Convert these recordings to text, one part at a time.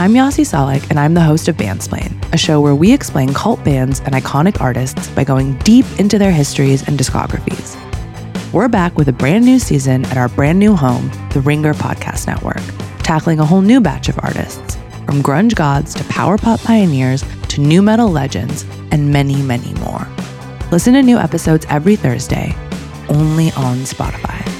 I'm Yasi Salek, and I'm the host of Bandsplain, a show where we explain cult bands and iconic artists by going deep into their histories and discographies. We're back with a brand new season at our brand new home, the Ringer Podcast Network, tackling a whole new batch of artists, from grunge gods to power pop pioneers to nu metal legends, and many, many more. Listen to new episodes every Thursday, only on Spotify.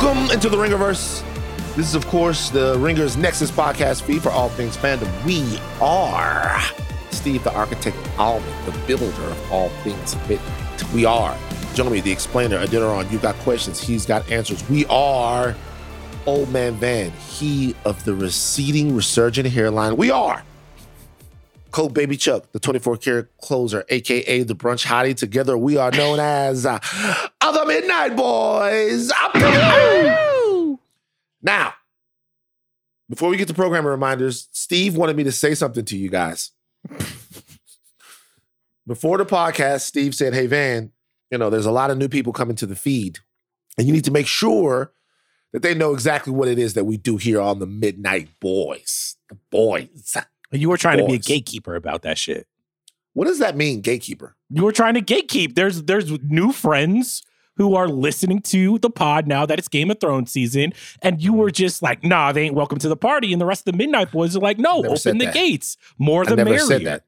Welcome into the Ringerverse. This is, of course, the Ringer's Nexus podcast feed for all things fandom. We are Steve, the architect, Ahlman, the builder of all things. We are Jomi, the explainer, Adeniran. You got questions, he's got answers. We are Old Man Van, he of the receding, resurgent hairline. We are Coke Baby Chuck, the 24 karat closer, aka the brunch hottie. Together, we are known as uh, the Midnight Boys. now, before we get to programming reminders, Steve wanted me to say something to you guys. Before the podcast, Steve said, Hey, Van, you know, there's a lot of new people coming to the feed, and you need to make sure that they know exactly what it is that we do here on the Midnight Boys. The boys. You were trying to be a gatekeeper about that shit. What does that mean, gatekeeper? You were trying to gatekeep. There's there's new friends who are listening to the pod now that it's Game of Thrones season, and you were mm-hmm. just like, nah, they ain't welcome to the party. And the rest of the Midnight Boys are like, no, open the that. gates. More I the never said that.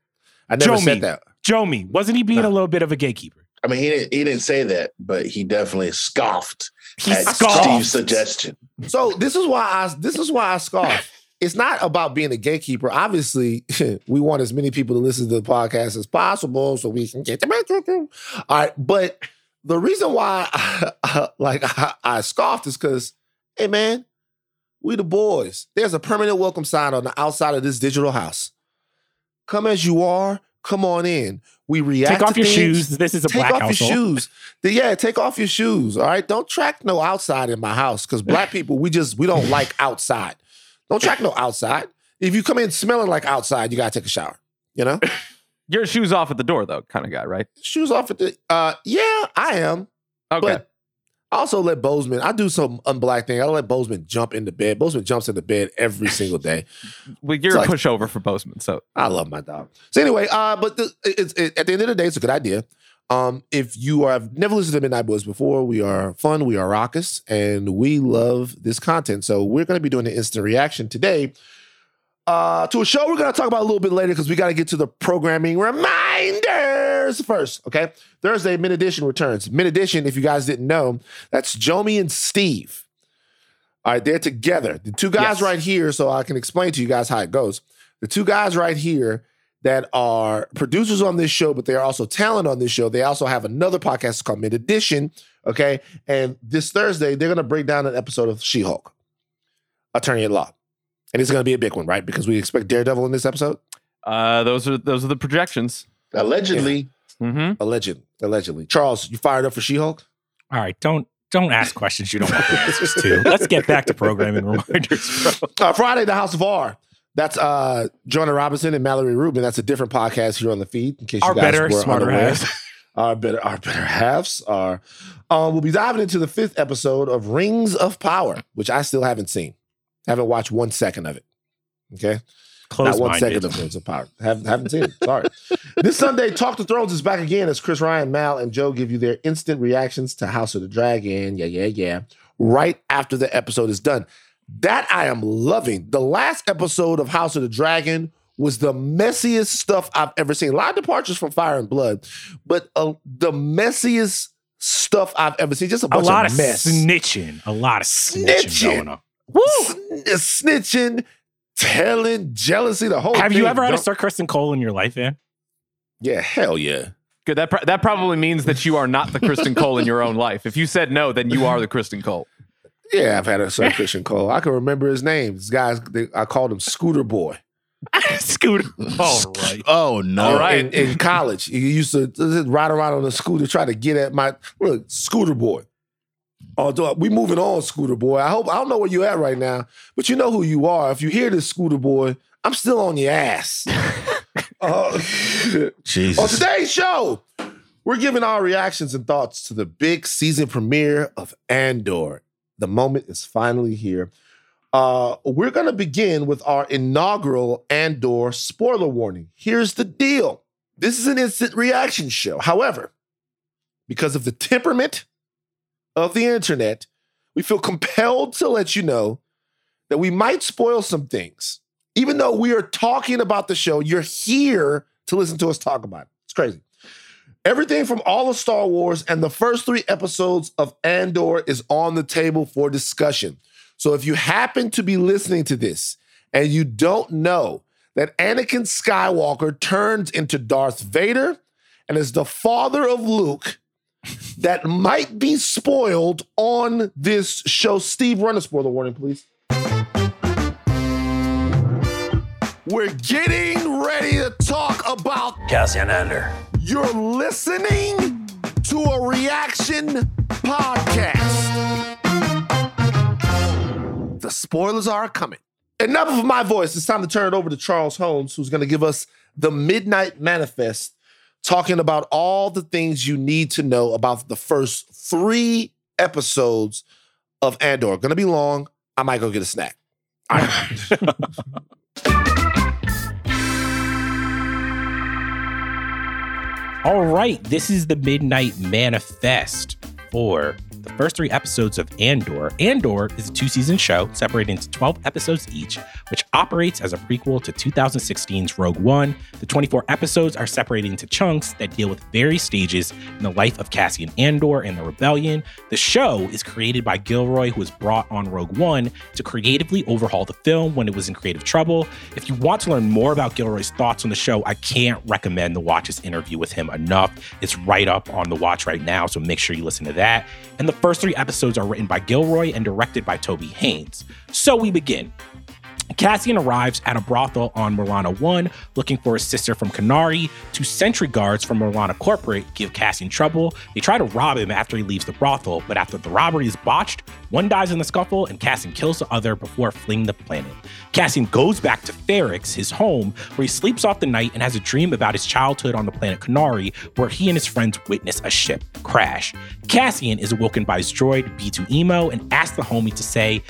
I never Joe said that. Jomi, wasn't he being No. a little bit of a gatekeeper? I mean, he didn't, he didn't say that, but he definitely scoffed He at scoffed. Steve's suggestion. So this is why I this is why I scoff. It's not about being a gatekeeper. Obviously, we want as many people to listen to the podcast as possible so we can get them. All right, but the reason why I, like I, I scoffed is because, hey man, we the boys. There's a permanent welcome sign on the outside of this digital house. Come as you are. Come on in. We react. Take off your things. shoes. This is a take black off household. your shoes. Yeah, take off your shoes. All right. Don't track no outside in my house because black people, we just we don't like outside. Don't track no outside. If you come in smelling like outside, you gotta take a shower. You know, Your shoes off at the door, though, kind of guy, right? shoes off at the. Uh, yeah, I am. Okay. But I also let Bozeman. I do some unblack thing. I don't let Bozeman jump into bed. Bozeman jumps into bed every single day. well, you're it's like- a pushover for Bozeman, so I love my dog. So anyway, uh, but the, it's it, at the end of the day, it's a good idea. Um, if you have never listened to Midnight Boys before, we are fun, we are raucous, and we love this content. So we're going to be doing an instant reaction today uh, to a show we're going to talk about a little bit later because we got to get to the programming reminders first. Okay, Thursday, Mid Edition returns. Mid Edition, if you guys didn't know, that's Jomi and Steve. All right, they're together. The two guys Yes. right here, so I can explain to you guys how it goes. The two guys right here that are producers on this show, but they are also talent on this show. They also have another podcast called Mid Edition. Okay. And this Thursday, they're going to break down an episode of She Hulk, Attorney at Law. And it's going to be a big one, right? Because we expect Daredevil in this episode. uh, those are those are the projections. Allegedly, Mm-hmm. Alleged, allegedly. Charles, you fired up for She Hulk? All right, don't don't ask questions you don't want the answers to. Let's get back to programming reminders, bro. Uh, Friday, the House of R. That's uh, Joanna Robinson and Mallory Rubin. That's a different podcast here on the feed. In case Our you guys better, were smarter unaware. halves. Our better, our better halves are. Um, we'll be diving into the fifth episode of Rings of Power, which I still haven't seen. Haven't watched one second of it. Okay. Close Not one second of Rings of Power. Haven't, haven't seen it. Sorry. this Sunday, Talk the Thrones is back again as Chris Ryan, Mal, and Joe give you their instant reactions to House of the Dragon. Yeah, yeah, yeah. Right after the episode is done. That I am loving. The last episode of House of the Dragon was the messiest stuff I've ever seen. A lot of departures from Fire and Blood, but uh, the messiest stuff I've ever seen. Just a A bunch lot of of mess. snitching. A lot of snitching, Snitching. going on. Woo! Snitching, telling, jealousy, the whole Have thing. you ever had a Don't- Sir Criston Cole in your life, man? Yeah, hell yeah. Good. That pro- that probably means that you are not the Criston Cole in your own life. If you said no, then you are the Criston Cole. Yeah, I've had a Sir Criston Cole. I can remember his name. This guy's, they, I called him Scooter Boy. Scooter. All right. Oh no! All right. In, in college, he used to ride around on a scooter, try to get at my look, Scooter Boy. Although we moving on, Scooter Boy. I hope I don't know where you at right now, but you know who you are. If you hear this, Scooter Boy, I'm still on your ass. uh, on today's show, we're giving our reactions and thoughts to the big season premiere of Andor. The moment is finally here. Uh, we're going to begin with our inaugural Andor spoiler warning. Here's the deal this is an instant reaction show. However, because of the temperament of the internet, we feel compelled to let you know that we might spoil some things. Even though we are talking about the show, you're here to listen to us talk about it. It's crazy. Everything from all of Star Wars and the first three episodes of Andor is on the table for discussion. So if you happen to be listening to this and you don't know that Anakin Skywalker turns into Darth Vader and is the father of Luke, that might be spoiled on this show. Steve, run a spoiler warning, please. We're getting ready to talk about Cassian Andor. You're listening to a reaction podcast. The spoilers are coming. Enough of my voice. It's time to turn it over to Charles Holmes, who's going to give us the Midnight Manifest, talking about all the things you need to know about the first three episodes of Andor. Going to be long. I might go get a snack. All right. This is the Midnight Manifest for the first three episodes of Andor. Andor is a two season show separated into 12 episodes each, which operates as a prequel to 2016's Rogue One. The 24 episodes are separated into chunks that deal with various stages in the life of Cassian Andor and the rebellion. The show is created by Gilroy, who was brought on Rogue One to creatively overhaul the film when it was in creative trouble. If you want to learn more about Gilroy's thoughts on the show, I can't recommend the Watch's interview with him enough. It's right up on the Watch right now, so make sure you listen to that. And the first three episodes are written by Gilroy and directed by Toby Haynes. So we begin. Cassian arrives at a brothel on Morlana 1 looking for his sister from Kenari. Two sentry guards from Morlana Corporate give Cassian trouble. They try to rob him after he leaves the brothel, but after the robbery is botched, one dies in the scuffle and Cassian kills the other before fleeing the planet. Cassian goes back to Ferrix, his home, where he sleeps off the night and has a dream about his childhood on the planet Kenari, where he and his friends witness a ship crash. Cassian is awoken by his droid, B2EMO, and asks the homie to say,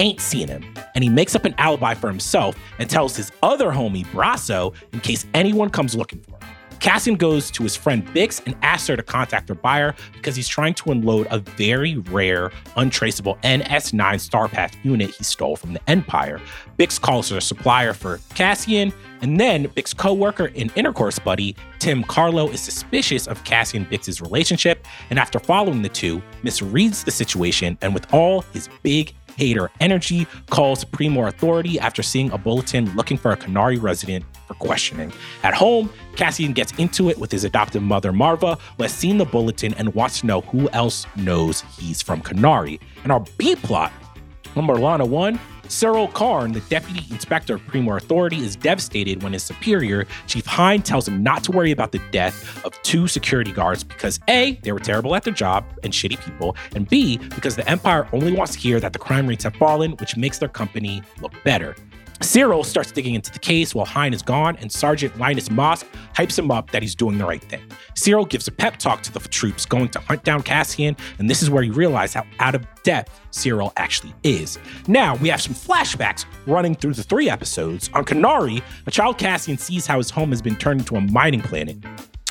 ain't seen him. And he makes up an alibi for himself and tells his other homie, Brasso, in case anyone comes looking for him. Cassian goes to his friend Bix and asks her to contact her buyer because he's trying to unload a very rare, untraceable NS9 Starpath unit he stole from the Empire. Bix calls her supplier for Cassian, and then Bix's co-worker and intercourse buddy, Timm Karlo, is suspicious of Cassian Bix's relationship, and after following the two, misreads the situation and with all his big hater energy calls Pre-Mor Authority after seeing a bulletin looking for a Kenari resident for questioning. At home, Cassian gets into it with his adoptive mother Marva, who has seen the bulletin and wants to know who else knows he's from Kenari. And our B plot, number 1, Syril Karn, the deputy inspector of Pre-Mor Authority, is devastated when his superior, Chief Hyne, tells him not to worry about the death of two security guards because A, they were terrible at their job and shitty people, and B, because the Empire only wants to hear that the crime rates have fallen, which makes their company look better. Syril starts digging into the case while Hyne is gone, and Sergeant Linus Mosk hypes him up that he's doing the right thing. Syril gives a pep talk to the troops going to hunt down Cassian, and this is where you realize how out of depth Syril actually is. Now, we have some flashbacks running through the three episodes. On Kenari, a child Cassian sees how his home has been turned into a mining planet.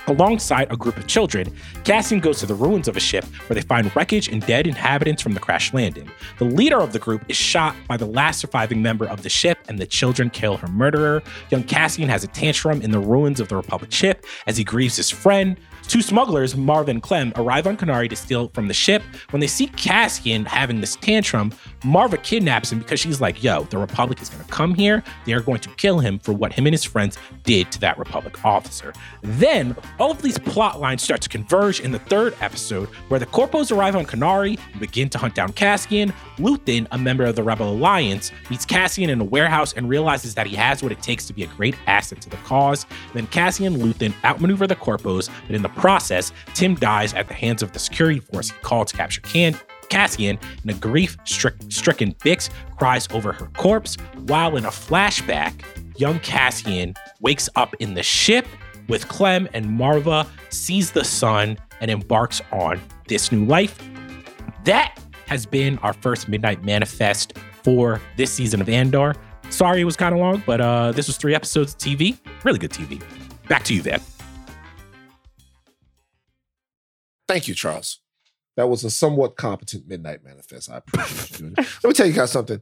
Alongside a group of children, Cassian goes to the ruins of a ship where they find wreckage and dead inhabitants from the crash landing. The leader of the group is shot by the last surviving member of the ship, and the children kill her murderer. Young Cassian has a tantrum in the ruins of the Republic ship as he grieves his friend. Two smugglers, Marva and Clem, arrive on Kenari to steal from the ship. When they see Cassian having this tantrum, Marva kidnaps him because she's like, yo, the Republic is going to come here. They are going to kill him for what him and his friends did to that Republic officer. Then, all of these plot lines start to converge in the third episode, where the Corpos arrive on Kenari and begin to hunt down Cassian. Luthen, a member of the Rebel Alliance, meets Cassian in a warehouse and realizes that he has what it takes to be a great asset to the cause. Then Cassian and Luthen outmaneuver the Corpos, but in the process, Timm dies at the hands of the security force he called to capture Can. Cassian, and a grief stricken Bix cries over her corpse, while in a flashback, young Cassian wakes up in the ship with Clem and Marva, sees the sun, and embarks on this new life. That has been our first Midnight Manifest for this season of Andor. Sorry it was kind of long, but uh, this was three episodes of TV. Really good TV. Back to you, Van. Thank you, Charles. That was a somewhat competent Midnight Manifest. I appreciate you doing it. Let me tell you guys something.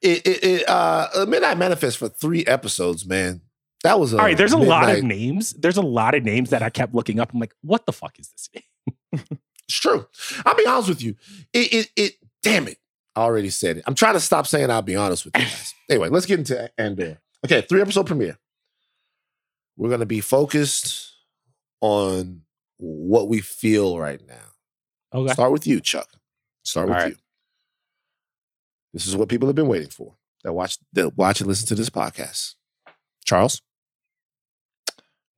It, it, it uh, a Midnight Manifest for three episodes, man. That was all right. There's a midnight. lot of names. There's a lot of names that I kept looking up. I'm like, what the fuck is this name? it's true. I'll be honest with you. It, it, it, damn it. I already said it. I'm trying to stop saying I'll be honest with you guys. anyway, let's get into Andor. Okay, three episode premiere. We're gonna be focused on what we feel right now. Okay. Start with you, Chuck. Start with right. you. This is what people have been waiting for. That watch that watch and listen to this podcast. Charles,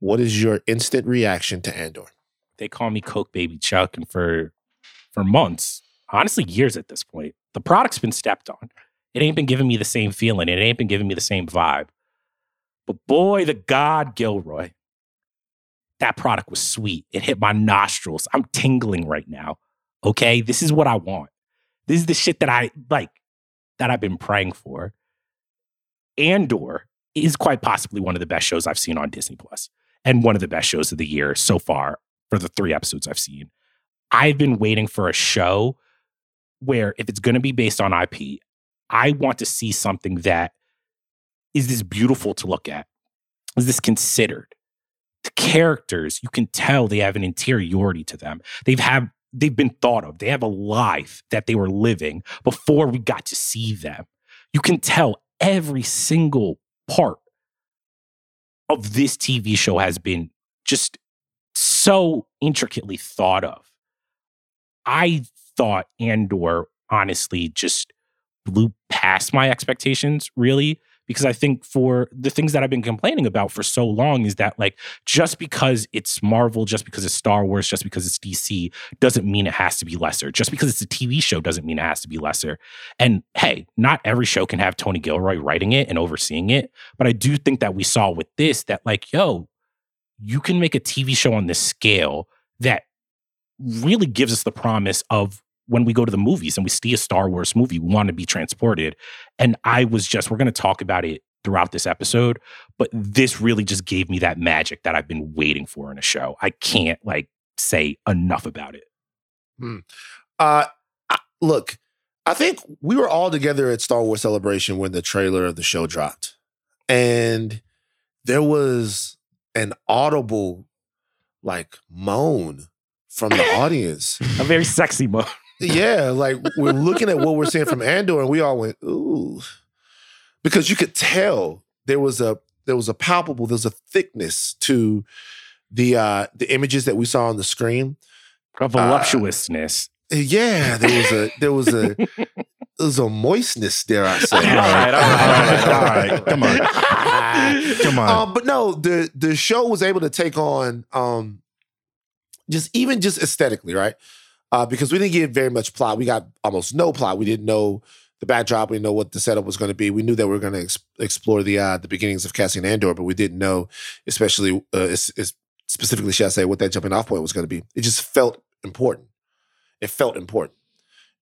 what is your instant reaction to Andor? They call me Coke Baby Chuck, and for for months, honestly, years at this point, the product's been stepped on. It ain't been giving me the same feeling. It ain't been giving me the same vibe. But boy, the God Gilroy, that product was sweet. It hit my nostrils. I'm tingling right now. Okay. This is what I want. This is the shit that I like, that I've been praying for. Andor is quite possibly one of the best shows I've seen on Disney Plus and one of the best shows of the year so far for the three episodes I've seen. I've been waiting for a show where if it's going to be based on IP, I want to see something that is this beautiful to look at. Is this considered? The characters, you can tell they have an interiority to them. They've have they've been thought of. They have a life that they were living before we got to see them. You can tell every single part of this TV show has been just so intricately thought of. I thought Andor honestly just blew past my expectations, really because I think for the things that I've been complaining about for so long is that like just because it's Marvel, just because it's Star Wars, just because it's DC doesn't mean it has to be lesser. Just because it's a TV show doesn't mean it has to be lesser. And hey, not every show can have Tony Gilroy writing it and overseeing it, but I do think that we saw with this that like yo, you can make a TV show on this scale that really gives us the promise of when we go to the movies and we see a Star Wars movie, we want to be transported. And I was just, we're going to talk about it throughout this episode, but this really just gave me that magic that I've been waiting for in a show. I can't like say enough about it. Hmm. Uh, look, I think we were all together at Star Wars Celebration when the trailer of the show dropped. And there was an audible like moan from the audience. A very sexy moan yeah, like we're looking at what we're seeing from Andor, and we all went, ooh, because you could tell there was a there was a palpable, there's a thickness to the uh the images that we saw on the screen. A voluptuousness. Uh, yeah, there was a there was a there was a moistness there. I say. all right, all right, all right, all right. Come on, come on. Um, but no, the the show was able to take on um just even just aesthetically, right? Uh, because we didn't get very much plot. We got almost no plot. We didn't know the backdrop. We know what the setup was going to be. We knew that we were going to ex- explore the uh, the beginnings of Cassian Andor, but we didn't know, especially uh, is specifically, should I say, what that jumping off point was going to be. It just felt important. It felt important.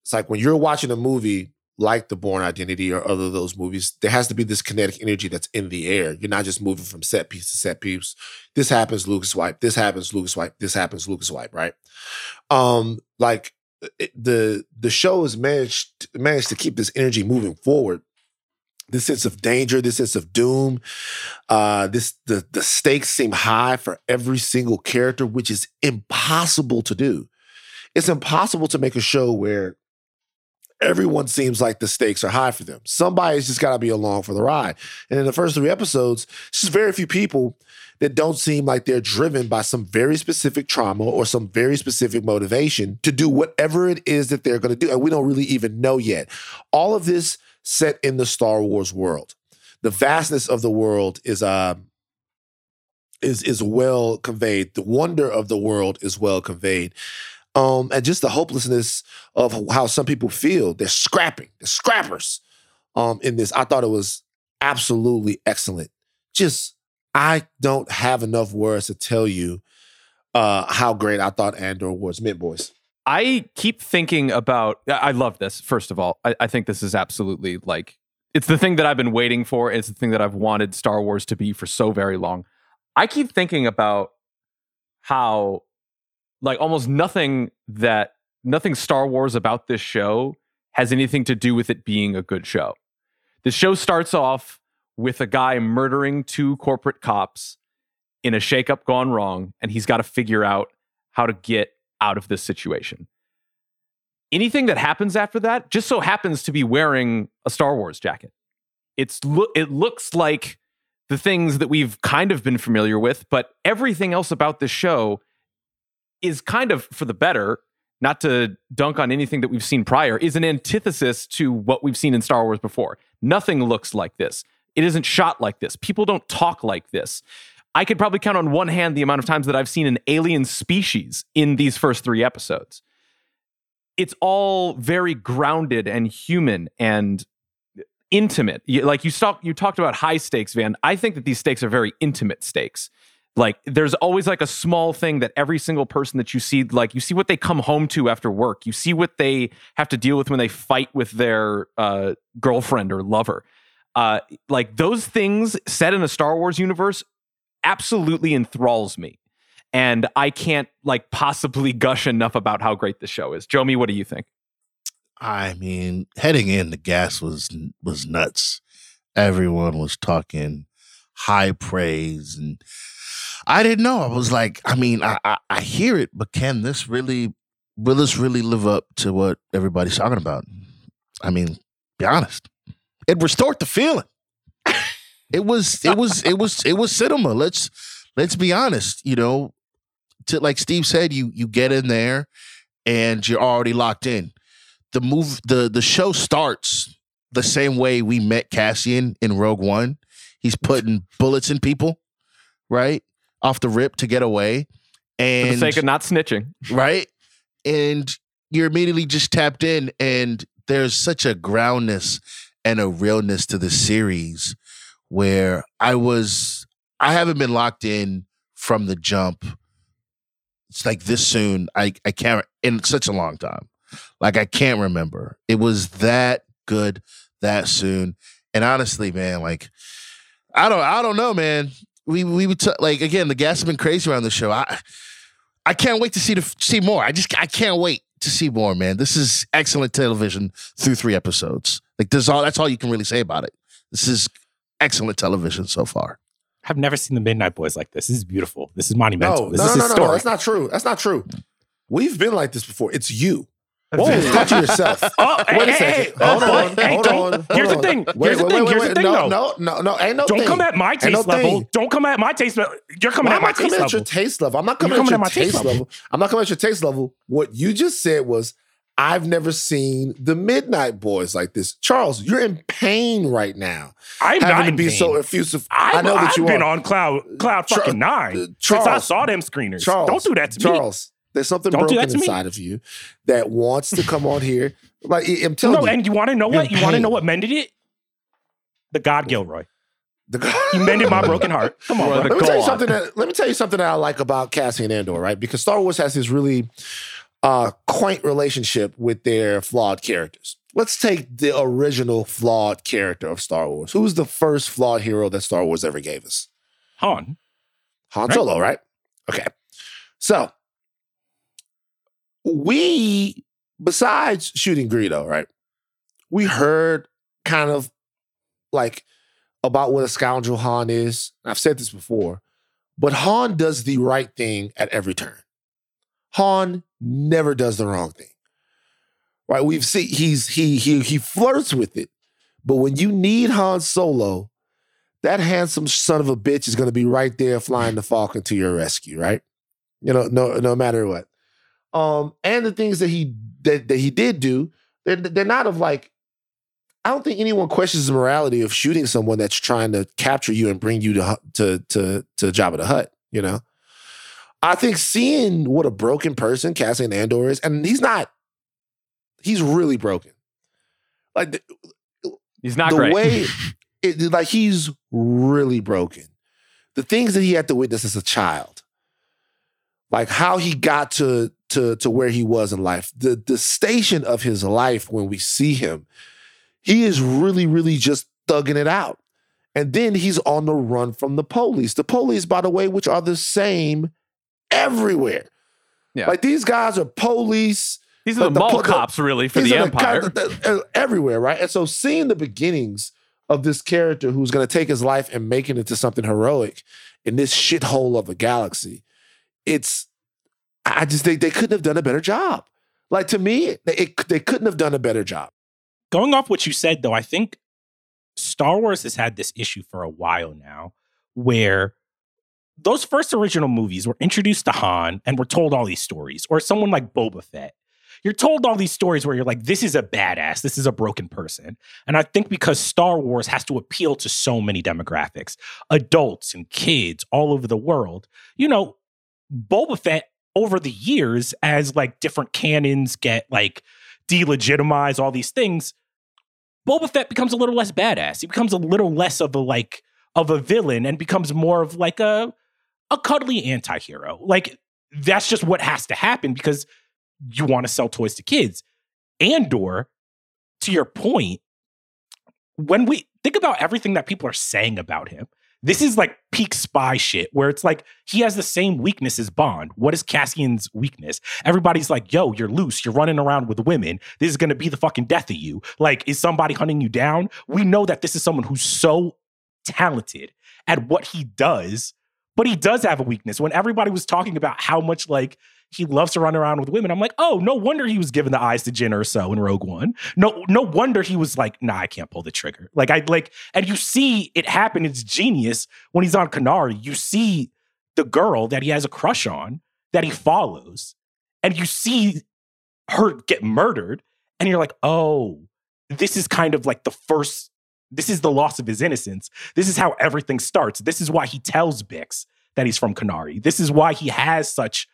It's like when you're watching a movie like The Bourne Identity or other of those movies, there has to be this kinetic energy that's in the air. You're not just moving from set piece to set piece. This happens, Lucas Wipe. This happens, Lucas Wipe. This happens, Lucas Wipe. Right? Um, like it, the the show has managed managed to keep this energy moving forward. This sense of danger, this sense of doom, uh, this the the stakes seem high for every single character, which is impossible to do. It's impossible to make a show where everyone seems like the stakes are high for them. Somebody's just got to be along for the ride. And in the first three episodes, it's just very few people that don't seem like they're driven by some very specific trauma or some very specific motivation to do whatever it is that they're going to do. And we don't really even know yet. All of this set in the Star Wars world. The vastness of the world is uh, is is well conveyed. The wonder of the world is well conveyed. Um, and just the hopelessness of how some people feel. They're scrapping, they're scrappers um, in this. I thought it was absolutely excellent. Just I don't have enough words to tell you uh, how great I thought Andor was. Mint boys. I keep thinking about. I love this. First of all, I, I, think this is absolutely like it's the thing that I've been waiting for. It's the thing that I've wanted Star Wars to be for so very long. I keep thinking about how, like, almost nothing that nothing Star Wars about this show has anything to do with it being a good show. The show starts off with a guy murdering two corporate cops in a shakeup gone wrong, and he's got to figure out how to get out of this situation. Anything that happens after that just so happens to be wearing a Star Wars jacket. It's lo- it looks like the things that we've kind of been familiar with, but everything else about this show is kind of for the better. Not to dunk on anything that we've seen prior, is an antithesis to what we've seen in Star Wars before. Nothing looks like this. It isn't shot like this. People don't talk like this. I could probably count on one hand the amount of times that I've seen an alien species in these first three episodes. It's all very grounded and human and intimate. Like you you talked about high stakes, Van. I think that these stakes are very intimate stakes. Like there's always like a small thing that every single person that you see, like you see what they come home to after work. You see what they have to deal with when they fight with their uh, girlfriend or lover uh, like those things set in a Star Wars universe absolutely enthralls me. And I can't like possibly gush enough about how great the show is. Jomi, what do you think? I mean, heading in, the gas was was nuts. Everyone was talking high praise, and I didn't know. I was like, I mean, I, I, I hear it, but can this really, will this really live up to what everybody's talking about? I mean, be honest it restored the feeling. It was it was it was it was cinema. Let's let's be honest. You know, to like Steve said, you you get in there and you're already locked in. The move the the show starts the same way we met Cassian in Rogue One. He's putting bullets in people, right? Off the rip to get away. And For the sake of not snitching. Right. And you're immediately just tapped in and there's such a groundness and a realness to the series where I was I haven't been locked in from the jump. It's like this soon. I I can't in such a long time. Like I can't remember. It was that good that soon. And honestly, man, like I don't I don't know, man. We we would t- like again, the gas has been crazy around the show. I I can't wait to see the see more. I just I can't wait to see more, man. This is excellent television through three episodes. Like there's all that's all you can really say about it. This is excellent television so far. I've never seen the Midnight Boys like this. This is beautiful. This is monumental. No, this no, is no, no, no, that's not true. That's not true. We've been like this before. It's you. Whoa. Talk to yourself. Oh, hey, wait a second. hey, hold on. hey, hold don't- on. here's hold the thing. Wait, Here's the wait, thing. wait, Here's the thing, no, though. No, no, no. Ain't no Don't thing. come at my taste no level. thing. Don't come at my taste level. You're coming Why at my I coming taste at your level. taste level? I'm not coming, coming at at your my taste taste level. level. I'm not coming at your taste level. What you just said was, I've never seen the Midnight Boys like this. Charles, you're in pain right now. I'm having not to be pain. so effusive. I've, I know that I've you been are. on cloud cloud Char- fucking nine uh, since I saw them screeners. Charles, Don't do that to me. Charles, there's something Don't broken that me. inside of you that wants to come on here Like I- I'm telling No, you, and you want to know what? You want to know what mended it? The God Gilroy. the, God. He mended my broken heart. Come on, bro. let me tell you God. something that let me tell you something that I like about Cassian Andor, right? Because Star Wars has this really uh, quaint relationship with their flawed characters. Let's take the original flawed character of Star Wars. Who's the first flawed hero that Star Wars ever gave us? Han. Han Right. Solo, right? Okay. So we, besides shooting Greedo, right? We heard kind of like about what a scoundrel Han is. I've said this before, but Han does the right thing at every turn. Han never does the wrong thing. Right? We've seen he's he he he flirts with it, but when you need Han Solo, that handsome son of a bitch is going to be right there flying the Falcon to your rescue, right? You know, no no matter what. Um, and the things that he that, that he did do, they're they're not of like. I don't think anyone questions the morality of shooting someone that's trying to capture you and bring you to to to to Jabba the Hutt. You know, I think seeing what a broken person Cassian Andor is, and he's not. He's really broken. Like the, He's not the great. way it, like he's really broken the things that he had to witness as a child like how he got to to to where he was in life the the station of his life when we see him he is really really just thugging it out and then he's on the run from the police the police by the way which are the same everywhere Yeah. like these guys are police These are the, the- the mall the- cops, really, for the Empire. of- uh, everywhere, right? And so seeing the beginnings of this character who's going to take his life and making it to something heroic in this shithole of a galaxy, it's I just think they couldn't have done a better job. Like to me, they, it, they couldn't have done a better job. Going off what you said, though, I think Star Wars has had this issue for a while now where those first original movies were introduced to Han and were told all these stories, or someone like Boba Fett. You're told all these stories where you're like, this is a badass, this is a broken person. And I think because Star Wars has to appeal to so many demographics, adults and kids all over the world, you know, Boba Fett over the years, as like different canons get like delegitimized, all these things, Boba Fett becomes a little less badass. He becomes a little less of a like of a villain and becomes more of like a a cuddly anti-hero. Like that's just what has to happen because you want to sell toys to kids. Andor, to your point, when we think about everything that people are saying about him, this is like peak spy shit where it's like he has the same weakness as Bond. What is Cassian's weakness? Everybody's like, yo, you're loose. You're running around with women. This is going to be the fucking death of you. Like, is somebody hunting you down? We know that this is someone who's so talented at what he does, but he does have a weakness. When everybody was talking about how much like he loves to run around with women, I'm like, oh, no wonder he was giving the eyes to Jyn Erso in Rogue One. No, no wonder he was like, nah, I can't pull the trigger. Like I like, and you see it happen. It's genius when he's on Kenari. You see the girl that he has a crush on that he follows, and you see her get murdered, and you're like, oh, this is kind of like the first. This is the loss of his innocence. This is how everything starts. This is why he tells Bix that he's from Kenari. This is why he has such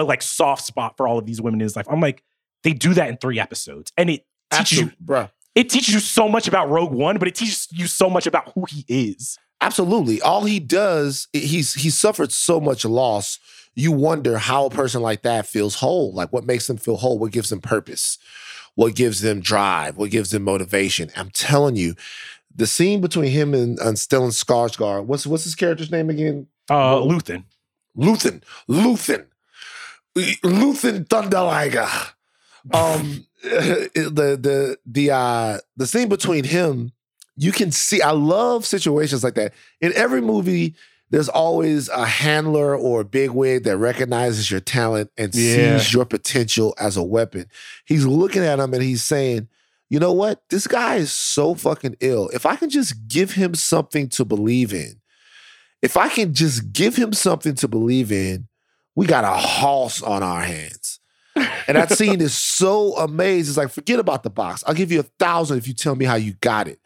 a like soft spot for all of these women in his life. I'm like, they do that in three episodes, and it teaches you. Bruh. It teaches you so much about Rogue One, but it teaches you so much about who he is. Absolutely. All he does, he's he suffered so much loss. You wonder how a person like that feels whole. Like what makes them feel whole? What gives them purpose? What gives them drive? What gives them motivation? I'm telling you, the scene between him and, and Stellan Skarsgård. What's what's his character's name again? Uh, Luthen. Luthen. Luthen. Luthen Thunderliger. Um the the the uh the scene between him, you can see I love situations like that. In every movie, there's always a handler or a bigwig that recognizes your talent and Yeah. sees your potential as a weapon. He's looking at him and he's saying, you know what? This guy is so fucking ill. If I can just give him something to believe in, if I can just give him something to believe in, we got a hoss on our hands. And that scene is so amazing. It's like, forget about the box. I'll give you a thousand if you tell me how you got it.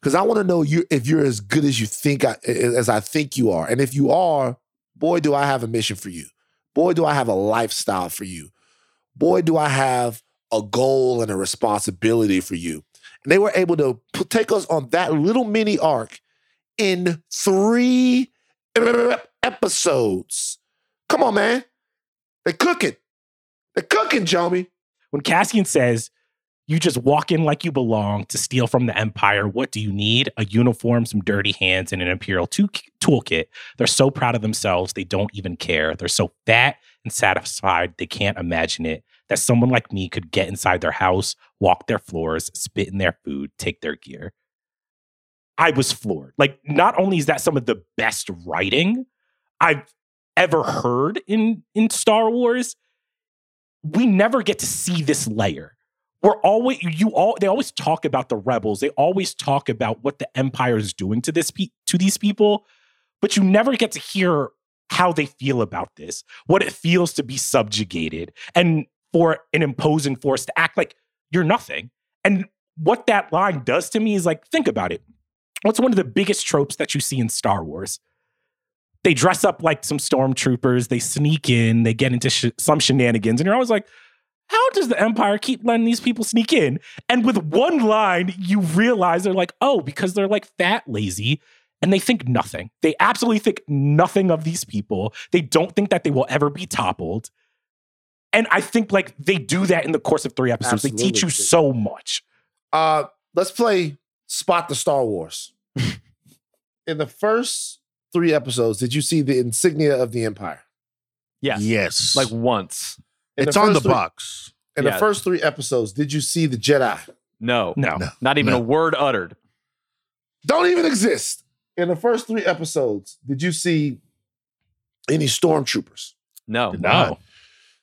Because I want to know you if you're as good as you think I, as I think you are. And if you are, boy, do I have a mission for you. Boy, do I have a lifestyle for you. Boy, do I have a goal and a responsibility for you. And they were able to put, take us on that little mini arc in three episodes. Come on, man. They're cooking. They're cooking, Jomi. When Cassian says, you just walk in like you belong to steal from the Empire. What do you need? A uniform, some dirty hands, and an Imperial to- toolkit. They're so proud of themselves, they don't even care. They're so fat and satisfied, they can't imagine it. That someone like me could get inside their house, walk their floors, spit in their food, take their gear. I was floored. Like, not only is that some of the best writing I've ever heard in in Star Wars, we never get to see this layer. We're always you all they always talk about the rebels. They always talk about what the empire is doing to this pe- to these people but you never get to hear how they feel about this what it feels to be subjugated and for an imposing force to act like you're nothing. And what that line does to me is like think about it. What's one of the biggest tropes that you see in star wars they dress up like some stormtroopers they sneak in they get into sh- some shenanigans and you're always like how does the Empire keep letting these people sneak in? And with one line, you realize they're like, oh, because they're like fat, lazy, and they think nothing. They absolutely think nothing of these people. They don't think that they will ever be toppled. And I think like they do that in the course of three episodes. They teach you so much. Uh, let's play Spot the Star Wars. In the first three episodes, did you see the insignia of the Empire? Yes. Yes. Like once. In it's on the three- box. In Yeah. the first three episodes, did you see the Jedi? No. No. No. Not even No. a word uttered. Don't even exist. In the first three episodes, did you see any stormtroopers? No. Did No. not.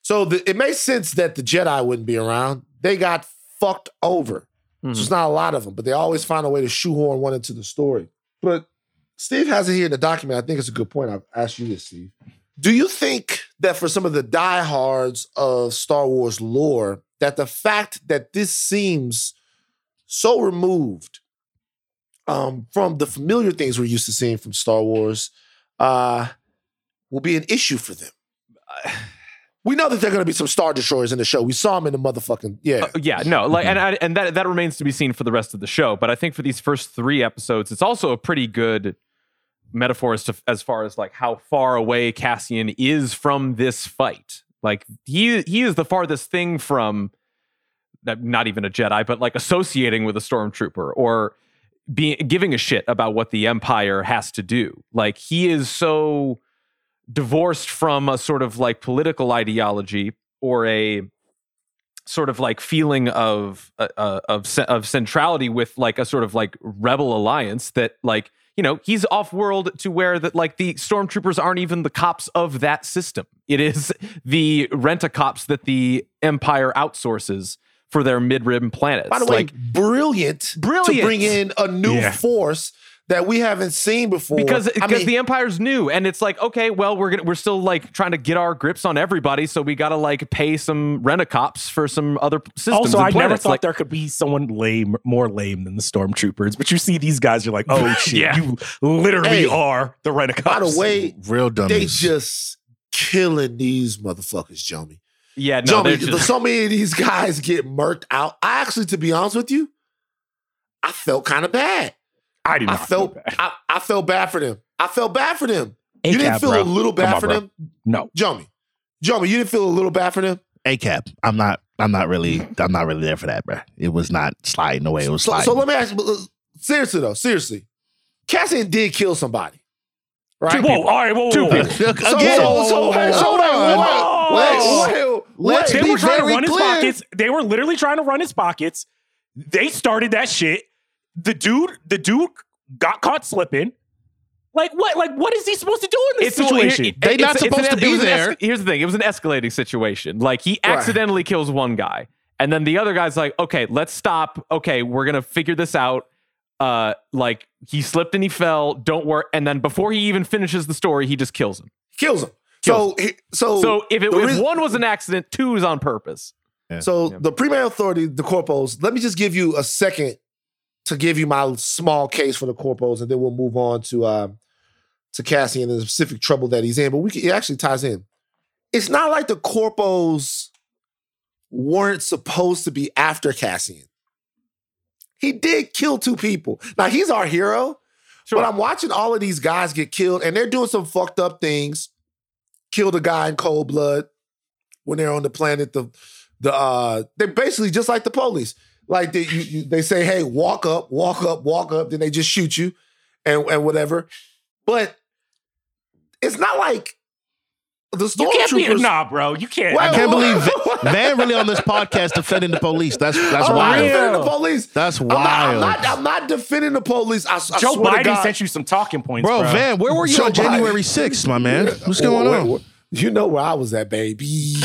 So the, it makes sense that the Jedi wouldn't be around. They got fucked over. Mhm. So it's not a lot of them, but they always find a way to shoehorn one into the story. But Steve has it here in the document. I think it's a good point. I've asked you this, Steve. Do you think that for some of the diehards of Star Wars lore, that the fact that this seems so removed um, from the familiar things we're used to seeing from Star Wars uh, will be an issue for them? We know that there are going to be some Star Destroyers in the show. We saw them in the motherfucking yeah. Uh, yeah, no, like, and I, and that that remains to be seen for the rest of the show. But I think for these first three episodes, it's also a pretty good metaphor as to as far as like how far away Cassian is from this fight. Like he he is the farthest thing from not even a Jedi, but like associating with a stormtrooper or being giving a shit about what the Empire has to do. Like he is so divorced from a sort of like political ideology or a sort of like feeling of uh, uh, of of centrality with like a sort of like rebel alliance that like you know he's off world to where that like the stormtroopers aren't even the cops of that system. It is the rent a cops that the empire outsources for their mid-rim planets. By the way, like brilliant, to bring in a new Yeah. force that we haven't seen before. because I because mean, the empire's new and it's like okay well we're gonna we're still like trying to get our grips on everybody so we gotta like pay some rent-a-cops for some other systems Also, and I never thought like, there could be someone lame, more lame than the stormtroopers. But you see these guys, you're like, oh shit, Yeah. you literally Hey, are the rent by the way, Real dumb. they just killing these motherfuckers, Jomi. yeah no they're Jomi, just- so many of these guys get murked out. I actually, to be honest with you, I felt kind of bad. I do I not feel felt, bad. I, I felt bad for them. I felt bad for them. you didn't feel bro. a little bad on, for bro. them, No. Jomi. Jomi, you didn't feel a little bad for them. ACAB. I'm not. I'm not really. I'm not really there for that, bro. It was not sliding away. It was So, sliding. so let me ask you, uh, seriously though, seriously, Cassian did kill somebody, right? Whoa, all right, whoa, whoa, Two whoa. people. So, Again, so, so, Whoa, so, hold wait, on. wait, Whoa. wait, wait, Let's They be were trying to very run his clear. pockets. They were literally trying to run his pockets. They started that shit. The dude, the dude got caught slipping. Like what? Like what is he supposed to do in this well, situation? here- They it's- not it's an- supposed to be was an there. here's the thing: it was an escalating situation. Like he Right. accidentally kills one guy, and then the other guy's like, "Okay, let's stop. Okay, we're gonna figure this out." Uh, like he slipped and he fell. Don't worry. And then before he even finishes the story, he just kills him. kills him. So, he- so, So if it the if one was an accident, two is on purpose. So Yeah. the Pre-Mor authority, the corpos. Let me just give you a second to give you my small case for the corpos, and then we'll move on to um, to Cassian and the specific trouble that he's in. But we can, it actually ties in. It's not like the corpos weren't supposed to be after Cassian. He did kill two people. Now he's our hero, Sure. but I'm watching all of these guys get killed, and they're doing some fucked up things. Killed a guy in cold blood when they're on the planet. The the uh, they're basically just like the police. Like they you, you, they say, hey, walk up, walk up, walk up. Then they just shoot you, and and whatever. But it's not like the You can't be stormtroopers. nah, bro. You can't. Wait, I can't believe wait, Van really on this podcast defending the police. That's that's I'm not wild. defending the police. That's I'm not, I'm wild. not. I'm not defending the police. I, I Joe swear to Biden God. sent you some talking points, Bro, bro. Van, where were you Joe on January Biden. 6th, my man? What's going on? You know where I was at, baby.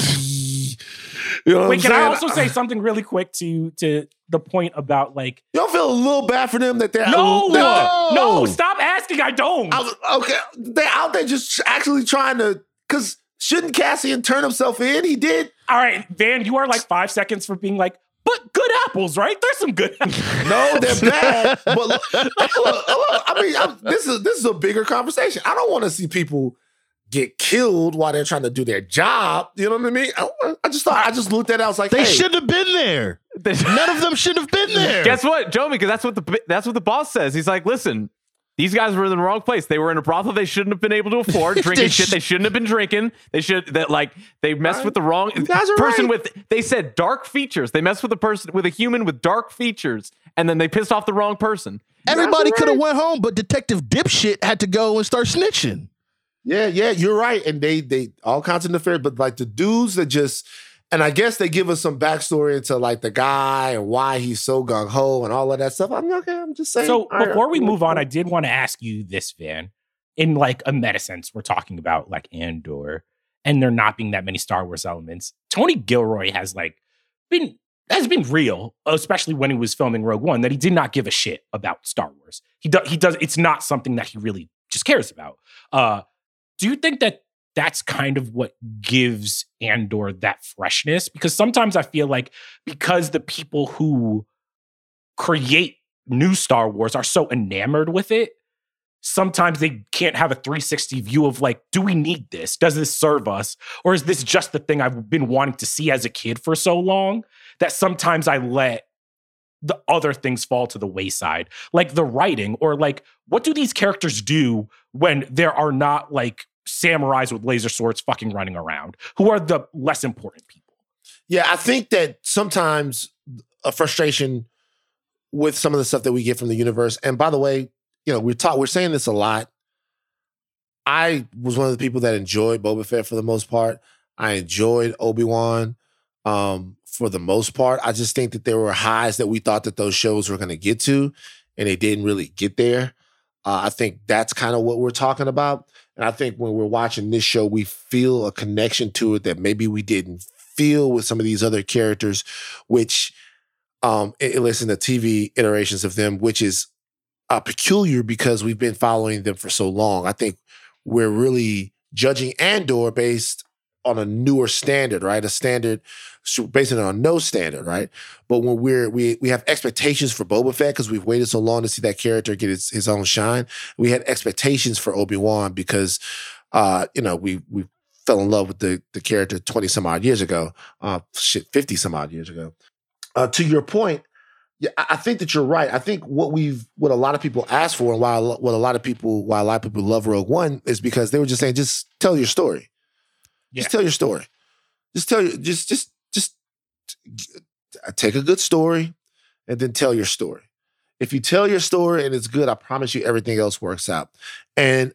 You know Wait, can I also say something really quick to to the point about like don't feel a little bad for them that they're no, that- no, stop asking. I don't. I okay, they're out there just actually trying to. Because shouldn't Cassian turn himself in? He did. All right, Van, you are like five seconds for being like, but good apples, right? There's some good. No, they're bad. but look, look, look, I mean, I'm, this is this is a bigger conversation. I don't want to see people get killed while they're trying to do their job. You know what I mean? I, I just thought I just looked at it. I was like, They hey, should have been there. None of them should have been there. Guess what, Joe? Because that's what the that's what the boss says. He's like, listen, these guys were in the wrong place. They were in a brothel they shouldn't have been able to afford, drinking They shit they shouldn't have been drinking. They should that like they messed with the wrong person right. with. They said dark features. They messed with a person with a human with dark features, and then they pissed off the wrong person. Everybody That's could have went home, but Detective Dipshit had to go and start snitching. Yeah, yeah, you're right. And they they all kinds of nefarious, but like the dudes that just and I guess they give us some backstory into like the guy and why he's so gung ho and all of that stuff. I'm okay. I'm just saying. so before we move on, I did want to ask you this, Van. In like a meta sense, we're talking about like Andor, and there not being that many Star Wars elements. Tony Gilroy has like been has been real, especially when he was filming Rogue One, that he did not give a shit about Star Wars. He does. He does. It's not something that he really just cares about. Uh, do you think that that's kind of what gives Andor that freshness? Because sometimes I feel like because the people who create new Star Wars are so enamored with it, sometimes they can't have a 360 view of like, do we need this? Does this serve us? Or is this just the thing I've been wanting to see as a kid for so long that sometimes I let the other things fall to the wayside, like the writing, or like what do these characters do when there are not like samurais with laser swords fucking running around? Who are the less important people? Yeah, I think that sometimes a frustration with some of the stuff that we get from the universe. And by the way, you know, we're taught we're saying this a lot. I was one of the people that enjoyed Boba Fett for the most part. I enjoyed Obi Wan um, for the most part. I just think that there were highs that we thought that those shows were going to get to, and they didn't really get there. Uh, I think that's kind of what we're talking about. And I think when we're watching this show, we feel a connection to it that maybe we didn't feel with some of these other characters, which, um, i- listen, the TV iterations of them, which is uh, peculiar because we've been following them for so long. I think we're really judging Andor based on a newer standard, right? A standard so based on no standard, right? But when we're we we have expectations for Boba Fett because we've waited so long to see that character get his, his own shine. We had expectations for Obi Wan because, uh, you know, we we fell in love with the the character twenty some odd years ago, uh, shit, fifty some odd years ago. Uh, to your point, yeah, I think that you're right. I think what we've what a lot of people ask for, and why what a lot of people why a lot of people love Rogue One is because they were just saying, just tell your story. Yeah. Just tell your story. Just tell you. Just just take a good story, and then tell your story. If you tell your story and it's good, I promise you everything else works out. And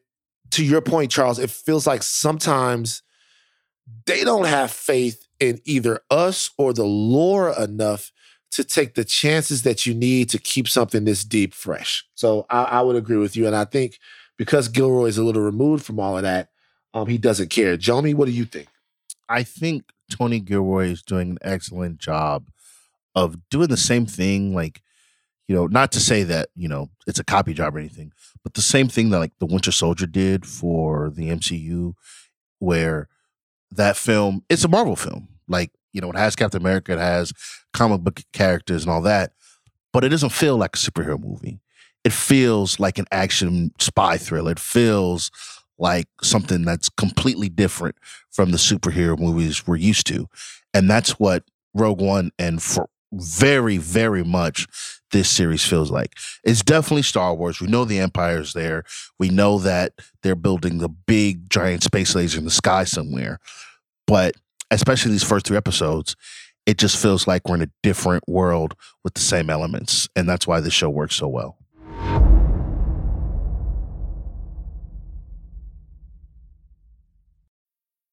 to your point, Charles, it feels like sometimes they don't have faith in either us or the lore enough to take the chances that you need to keep something this deep fresh. So I, I would agree with you. And I think because Gilroy is a little removed from all of that, um, he doesn't care. Jomi, what do you think? I think Tony Gilroy is doing an excellent job of doing the same thing. Like, you know, not to say that, you know, it's a copy job or anything, but the same thing that like the Winter Soldier did for the MCU, where that film, it's a Marvel film. Like, you know, it has Captain America, it has comic book characters and all that, but it doesn't feel like a superhero movie. It feels like an action spy thriller. It feels like something that's completely different from the superhero movies we're used to. And that's what Rogue One and for very, very much this series feels like. It's definitely Star Wars. We know the Empire's there. We know that they're building the big giant space laser in the sky somewhere. But especially these first three episodes, it just feels like we're in a different world with the same elements. And that's why this show works so well.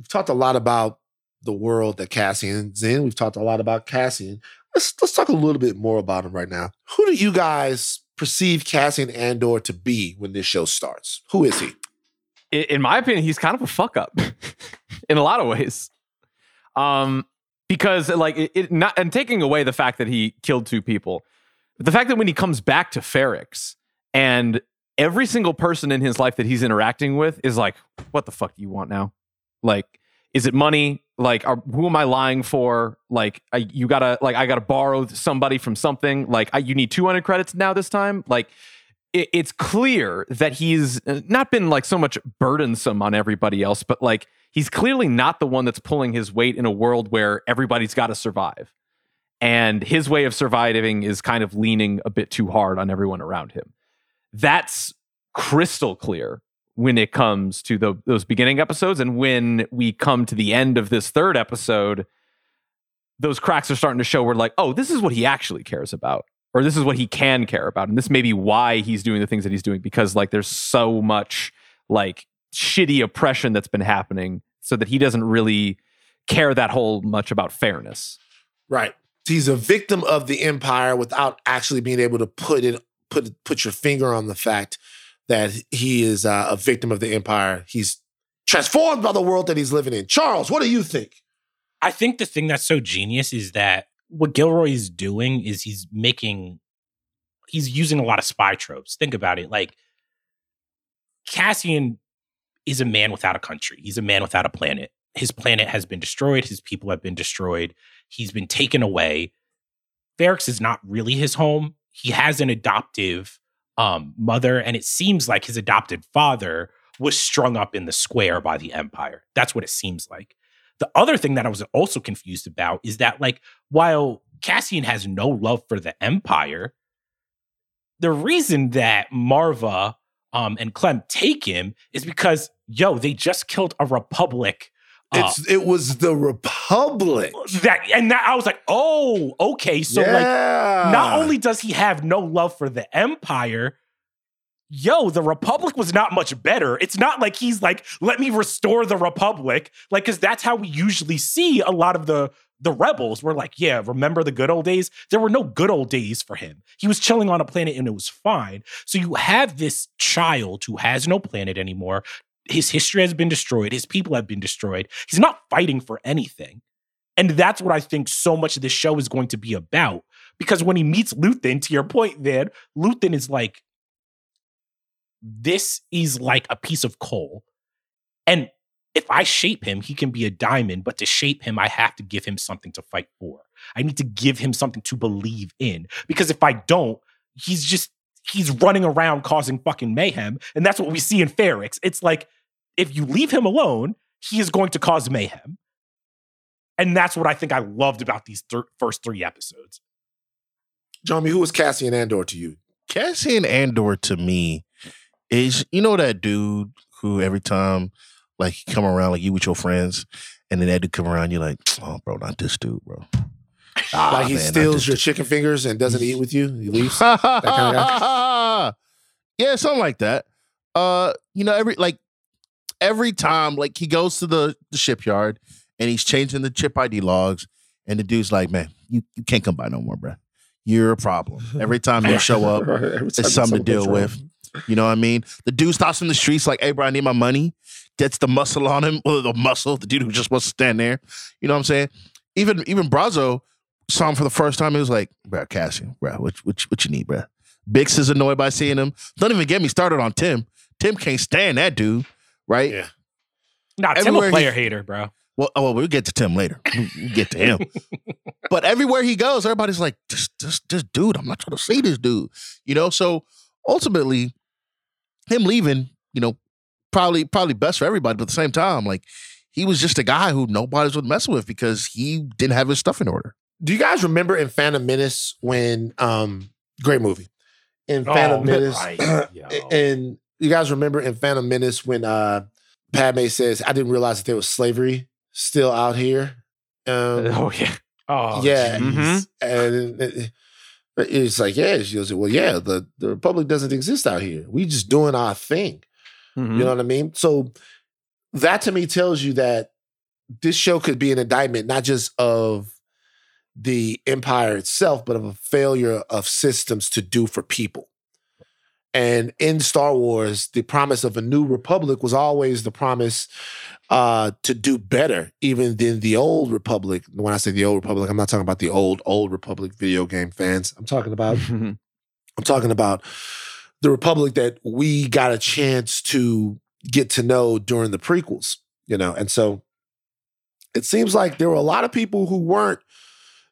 We've talked a lot about the world that Cassian's in. We've talked a lot about Cassian. Let's let's talk a little bit more about him right now. Who do you guys perceive Cassian Andor to be when this show starts? Who is he? In my opinion, he's kind of a fuck up in a lot of ways. Um, because like it, it not and taking away the fact that he killed two people, the fact that when he comes back to Ferrix and every single person in his life that he's interacting with is like, what the fuck do you want now? Like, is it money? Like, are, who am I lying for? Like, I, you gotta like, I gotta borrow somebody from something. Like, I, you need 200 credits now this time. Like, it, it's clear that he's uh, not been like so much burdensome on everybody else, but like he's clearly not the one that's pulling his weight in a world where everybody's got to survive. And his way of surviving is kind of leaning a bit too hard on everyone around him. That's crystal clear when it comes to the, those beginning episodes. And when we come to the end of this third episode, those cracks are starting to show. We're like, oh, this is what he actually cares about or this is what he can care about and this may be why he's doing the things that he's doing because like there's so much like shitty oppression that's been happening so that he doesn't really care that whole much about fairness Right. He's a victim of the empire without actually being able to put it put put your finger on the fact that he is uh, a victim of the empire. He's transformed by the world that he's living in. Charles, what do you think? I think the thing that's so genius is that what Gilroy is doing is he's making he's using a lot of spy tropes. Think about it. Like Cassian is a man without a country. He's a man without a planet. His planet has been destroyed. His people have been destroyed. He's been taken away. Ferrix is not really his home. He has an adoptive um, mother, and it seems like his adopted father was strung up in the square by the Empire. That's what it seems like. The other thing that I was also confused about is that, like, while Cassian has no love for the Empire, the reason that Marva um, and Clem take him is because, yo, they just killed a Republic. It's it was the Republic. that and that I was like, oh, okay. So like not only does he have no love for the empire, yo, the republic was not much better. It's not like he's like, let me restore the republic, like because that's how we usually see a lot of the the rebels. We're like, yeah, remember the good old days? There were no good old days for him. He was chilling on a planet and it was fine. So you have this child who has no planet anymore. His history has been destroyed. His people have been destroyed. He's not fighting for anything. And that's what I think so much of this show is going to be about. Because when he meets Luthen, to your point, Van, Luthen is like, this is like a piece of coal. And if I shape him, he can be a diamond, but to shape him, I have to give him something to fight for. I need to give him something to believe in. Because if I don't, he's just, he's running around causing fucking mayhem. And that's what we see in Ferrix. It's like, if you leave him alone, he is going to cause mayhem. And that's what I think I loved about these thir- first three episodes. Jomi, who is Cassian Andor to you? Cassian Andor to me is you know that dude who every time like he come around like you with your friends and then that dude come around you're like oh bro not this dude bro Ah, like he man, steals this your chicken fingers and doesn't eat with you. He leaves. kind of yeah something like that uh you know every like every time like he goes to the, the shipyard and he's changing the chip id logs and the dude's like man you, you can't come by no more bro you're a problem every time you show up it's something to deal wrong. with. You know what I mean? The dude stops in the streets like, hey, bro, I need my money. Gets the muscle on him, or the muscle, the dude who just wants to stand there. You know what I'm saying? Even even Brasso saw him for the first time, he was like, "Bro, Cassian, bro, what, what, what you need, bro?" Bix is annoyed by seeing him. Don't even get me started on Timm. Timm can't stand that dude, right? Yeah. Nah, Timm a Everywhere he- player hater, bro. Well, oh, well, we'll get to Timm later. We'll get to him. but everywhere he goes, everybody's like, just, just, just, dude, I'm not trying to see this dude. You know, so ultimately, him leaving, you know, probably, probably best for everybody. But at the same time, like, he was just a guy who nobody's would mess with because he didn't have his stuff in order. Do you guys remember in Phantom Menace when um great movie. In Oh, Phantom man, Menace right, and you guys remember in Phantom Menace when uh Padme says, I didn't realize that there was slavery still out here. Um Oh yeah. Oh, yeah. Mhm. And it- it's like, yeah, she goes, Well, yeah, the, the Republic doesn't exist out here. We just doing our thing. Mhm. You know what I mean? So that to me tells you that this show could be an indictment not just of the empire itself, but of a failure of systems to do for people. And in Star Wars, the promise of a new republic was always the promise uh, to do better, even than the old republic. When I say the old republic, I'm not talking about the old old republic video game fans. I'm talking about. I'm talking about the Republic that we got a chance to get to know during the prequels, you know. And so it seems like there were a lot of people who weren't,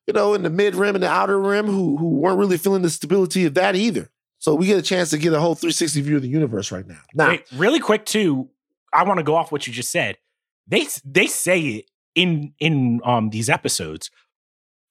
you know, in the mid rim and the outer rim who who weren't really feeling the stability of that either. So we get a chance to get a whole 360 view of the universe right now. Now, Wait, really quick too. I want to go off what you just said. They they say it in in um these episodes.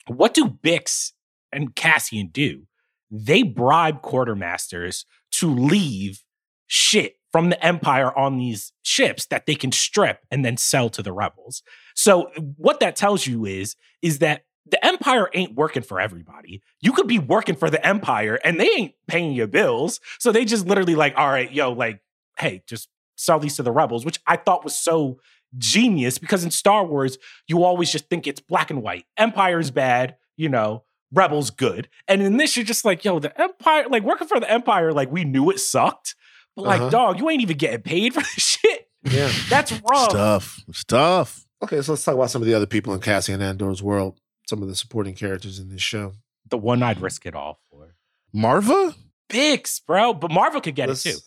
What do Bix and Cassian do? They bribe quartermasters to leave shit from the Empire on these ships that they can strip and then sell to the rebels. So what that tells you is is that the Empire ain't working for everybody. You could be working for the Empire and they ain't paying your bills. So they just literally like, all right, yo, like, hey, just sell these to the rebels, which I thought was so genius because in Star Wars, you always just think it's black and white. Empire's bad, you know, rebels good. And in this, you're just like, yo, the Empire, like working for the Empire, like we knew it sucked. But like, Uh-huh. dog, you ain't even getting paid for this shit. yeah. That's rough. Stuff, stuff. Okay, so let's talk about some of the other people in Cassian Andor's world, some of the supporting characters in this show. The one I'd risk it all for. Marva? Bix, bro. But Marva could get Let's- it too.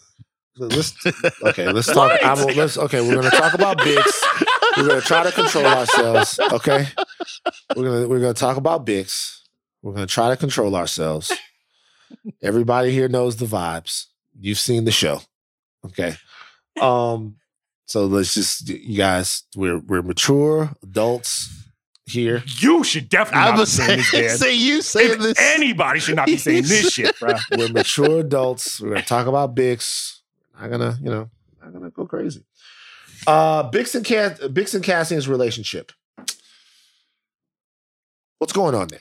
Let's, okay, let's talk. I'm, let's, okay, we're gonna talk about Bix. We're gonna try to control ourselves. Okay, we're gonna we're gonna talk about Bix. We're gonna try to control ourselves. Everybody here knows the vibes. You've seen the show. Okay. Um. So let's just you guys. We're we're mature adults here. You should definitely I not be saying saying, this, say you saying If this. anybody should not be saying this shit, bro. We're mature adults. We're gonna talk about Bix. I'm gonna, you know, I'm gonna go crazy. Uh Bix and Cass, Bix and Cassian's relationship. What's going on there?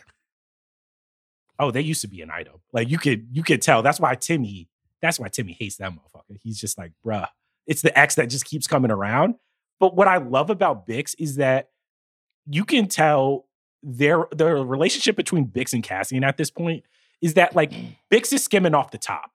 Oh, they used to be an item. Like you could you could tell. That's why Timmy. That's why Timmy hates that motherfucker. He's just like, bruh. It's the X that just keeps coming around. But what I love about Bix is that you can tell their the relationship between Bix and Cassian at this point is that like mm. Bix is skimming off the top.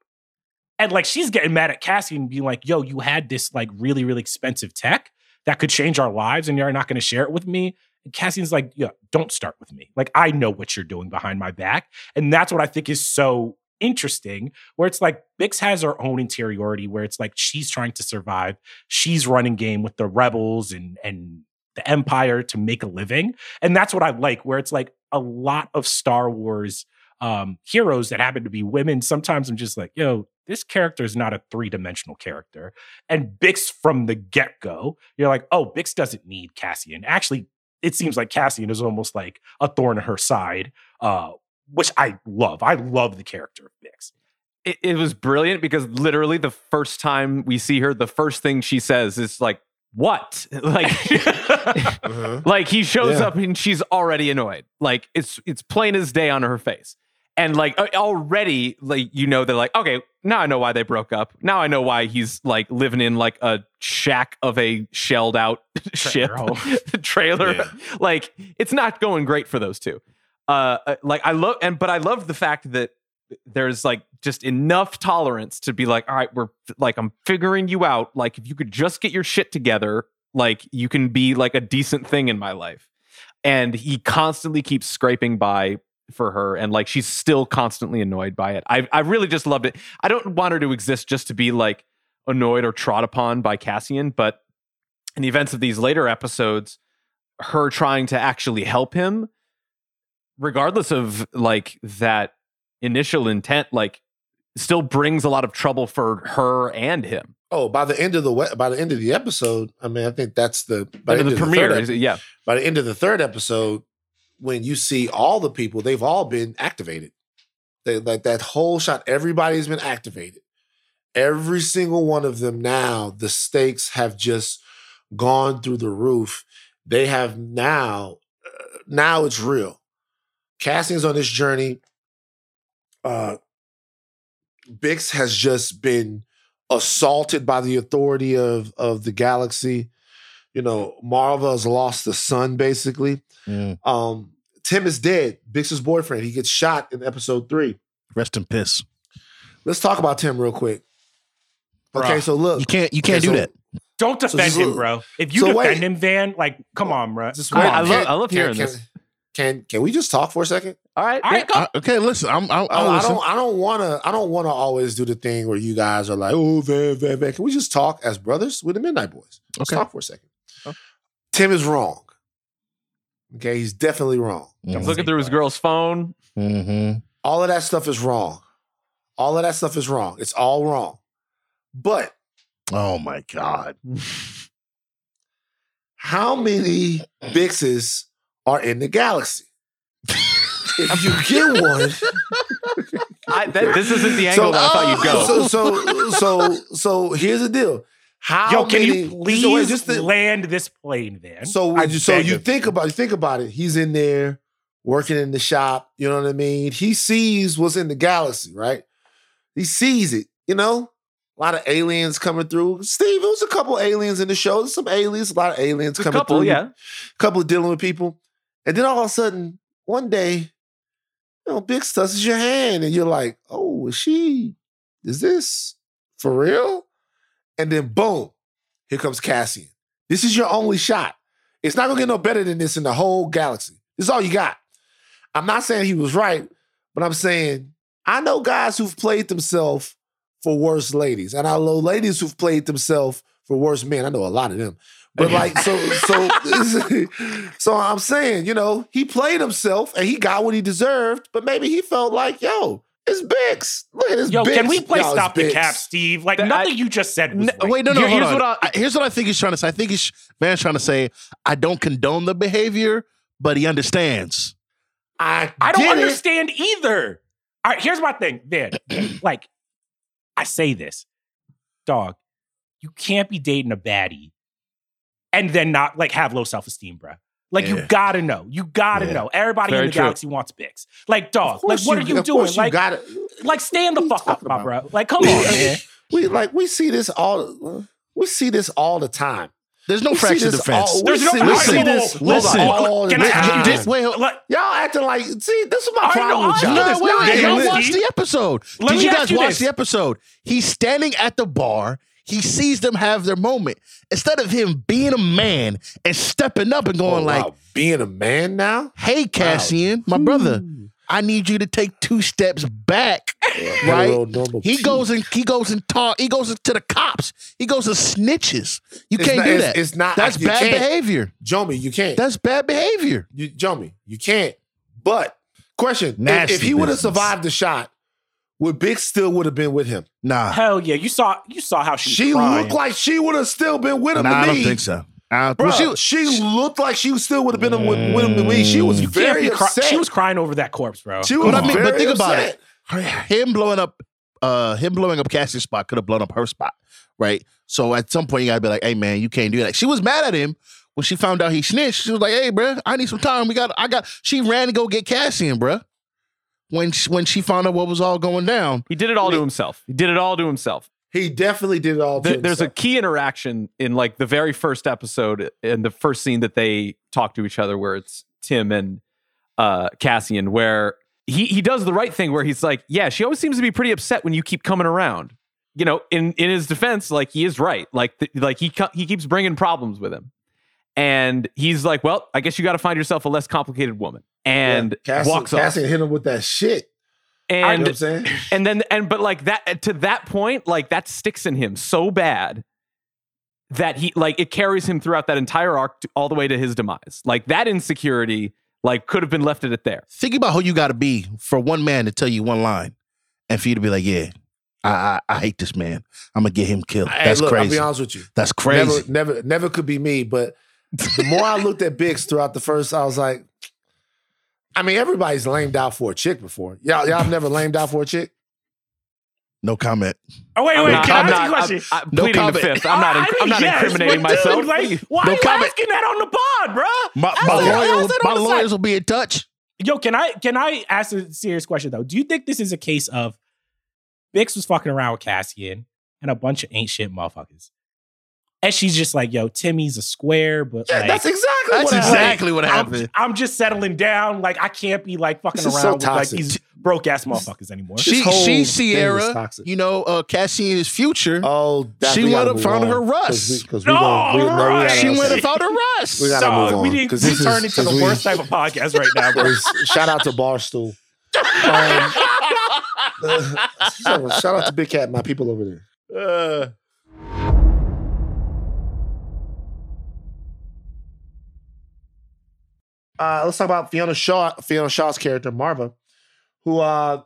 And like she's getting mad at Cassian being like, yo, you had this like really, really expensive tech that could change our lives and you're not going to share it with me. And Cassian's like, yeah, don't start with me. Like, I know what you're doing behind my back. And that's what I think is so interesting, where it's like Bix has her own interiority, where it's like she's trying to survive. She's running game with the rebels and and the empire to make a living. And that's what I like, where it's like a lot of Star Wars um heroes that happen to be women. Sometimes I'm just like, yo, this character is not a three-dimensional character. And Bix from the get-go, you're like, oh, Bix doesn't need Cassian. Actually, it seems like Cassian is almost like a thorn in her side, uh, which I love. I love the character of Bix. It, it was brilliant because literally the first time we see her, the first thing she says is like, "What?" Like, like he shows Yeah. up and she's already annoyed. Like it's it's plain as day on her face. And like already, like you know, they're like, okay, now I know why they broke up. Now I know why he's like living in like a shack of a shelled out ship home. trailer. Yeah. Like it's not going great for those two. Uh, uh, like I love and but I love the fact that there's like just enough tolerance to be like, all right, we're like I'm figuring you out. Like if you could just get your shit together, like you can be like a decent thing in my life. and he constantly keeps scraping by for her and like she's still constantly annoyed by it. I I really just loved it. I don't want her to exist just to be like annoyed or trod upon by Cassian, but in the events of these later episodes, her trying to actually help him, regardless of like that initial intent, like still brings a lot of trouble for her and him. Oh, by the end of the by the end of the episode, I mean, I think that's the by End of the third premiere, ep- is it- yeah. By the end of the third episode, when you see all the people, they've all been activated. They like that whole shot. Everybody's been activated. Every single one of them now. The stakes have just gone through the roof. They have now. uh, now it's real. Cassian's on this journey. Uh, Bix has just been assaulted by the authority of of the galaxy. You know, Marva has lost the son, basically. Mm. Um, Timm is dead. Bix's boyfriend. He gets shot in episode three. Rest in piss. Let's talk about Timm real quick. Okay, so look, You can't you can't Okay, do so- that. Don't defend just him, bro. If you so defend wait. him, Van, like, come on, bro. Just Come wait. on, I love- I love hearing can, this. Can can can we just talk for a second? All right. All right, go. Uh, okay, listen. I'm, I'm, I, I'll I don't. I don't want to. I don't want to always do the thing where you guys are like, "Oh, Van, Van, Van." Can we just talk as brothers with the Midnight Boys? Let's Okay. talk for a second. Timm is wrong. Okay, he's definitely wrong. Mhm. Looking through his girl's phone. Mm-hmm. All of that stuff is wrong. All of that stuff is wrong. It's all wrong. But Oh my god. how many Bixes are in the galaxy? if you get one, I, that, this isn't the angle that I thought you'd go. So, so, so, so here's the deal. How Yo, can many? you so please wait, just the- land this plane, Van? So, I so you of think about you think about it. He's in there working in the shop. You know what I mean? He sees what's in the galaxy, right? He sees it. You know, a lot of aliens coming through. Steve, it was a couple aliens in the show. There's some aliens, a lot of aliens A coming couple, through. yeah. a couple dealing with people, and then all of a sudden, one day, you know, Bix touches your hand, and you're like, "Oh, is she? Is this for real?" And then, boom, here comes Cassian. This is your only shot. It's not gonna get no better than this in the whole galaxy. This is all you got. I'm not saying he was right, but I'm saying I know guys who've played themselves for worse ladies, and I know ladies who've played themselves for worse men. I know a lot of them. But like, so, so, so I'm saying, you know, he played himself and he got what he deserved, but maybe he felt like, yo, it's Bix. Look at this Yo, Bix. can we play Yo, Stop the Cap, Steve? Like, That- nothing I- you just said was N- right. Wait, no, no, Here- hold here's on. what I- I- here's what I think he's trying to say. I think he's man's trying to say I don't condone the behavior, but he understands. I, I don't get it. understand either. All right, here's my thing, man. like, I say this, dog, you can't be dating a baddie and then not like have low self esteem, bruh. Like you gotta know. You gotta Yeah. know. Everybody Very in the true. galaxy wants Bix. Like, dog, like course what are you doing? you Like, got it. like stand the What are you fuck up, talking my bro. Like, come on, man. We like we see this all. We see this all the time. There's no We see fractured this defense. all- we There's no- see, we see this. whoa, whoa, Listen, all Can I ask you this? Wait, hold- Let- Y'all acting like see. This is my I problem know, with y'all. know No, wait, wait, you ask watch the episode. Let Did you guys you watch this. the episode? He's standing at the bar. He sees them have their moment. Instead of him being a man and stepping up and Oh, going like, wow. being a man now. "Hey, Cassian, my brother, hmm. I need you to take two steps back." Right? He goes and he goes and talk. He goes to the cops. He goes to snitches. You It's can't not- do that. it's not- That's you bad behavior. Jomi, you can't. That's bad behavior. you, Jomi, you can't. But question: if- Nasty If, he would have survived the shot, would Bix still would have been with him? Nah, Hell yeah. You saw you saw how she, She crying. looked like she would have still been with him. nah, to I don't think so. Bruh, she, she- looked like she still would have been with, with him to me. She was You very cry- upset. She was crying over that corpse, bro. She was But I mean, but think about it. Him blowing up, uh, him blowing up Cassie's spot could have blown up her spot, right? So at some point, you gotta be like, "Hey, man, you can't do that." She was mad at him when she found out he snitched. She was like, "Hey, bruh, I need some time. We got, I got." She ran to go get Cassian, bruh. When she, when she found out what was all going down, He did it all to himself. He did it all to himself. He definitely did it all. to There- there's a key interaction in like the very first episode in the first scene that they talk to each other where it's Timm and uh Cassian where he he does the right thing where he's like, "Yeah, she always seems to be pretty upset when you keep coming around." You know, in in his defense, like he is right. Like th- like he co- he keeps bringing problems with him. and he's like, "Well, I guess you got to find yourself a less complicated woman," and Cassie, walks off. Cassie hit him with that shit. You know And what I'm saying? and then and but like that to that point, like that sticks in him so bad that he like it carries him throughout that entire arc to, all the way to his demise. Like that insecurity, like could have been left at it there. Think about who you got to be for one man to tell you one line, and for you to be like, "Yeah, I I, I hate this man. I'm gonna get him killed." Hey, That's look, I'll crazy. be honest with you. That's crazy. Never, never, never could be me. But the more I looked at Bix throughout the first, I was like, I mean, everybody's lamed out for a chick before. Y'all, y'all have never lamed out for a chick. No comment. Oh wait, wait. not- can I'm I ask not- you a question? I'm, I'm No pleading the comment. fifth. I'm not. I mean, I'm not yes, incriminating but dude, myself. like, why No are you comment. asking that on the pod, bro? My, Ask my, lawyer, my lawyers will be in touch. Yo, can I can I ask a serious question though? Do you think this is a case of Bix was fucking around with Cassian and a bunch of ain't shit motherfuckers? And she's just like, yo, Timmy's a square, but Yeah, like, that's exactly That's what happened. exactly what I'm, happened. I'm just settling down. Like I can't be like fucking This around so with like these broke ass motherfuckers anymore. She, she Sierra, you know, uh, Cassian's future. Oh, She we would gotta have move found on. her 'Cause Russ. we- 'cause we No, gonna- we- no, we she would have okay. found her Russ. We gotta Dog, move on. we need 'cause to this is- turn into the 'cause we- worst type of podcast right now, bro. Shout out to Barstool. Um, shout shout out to Big Cat, my people over there. Uh, Uh, let's talk about Fiona Shaw, Fiona Shaw's character, Marva, who uh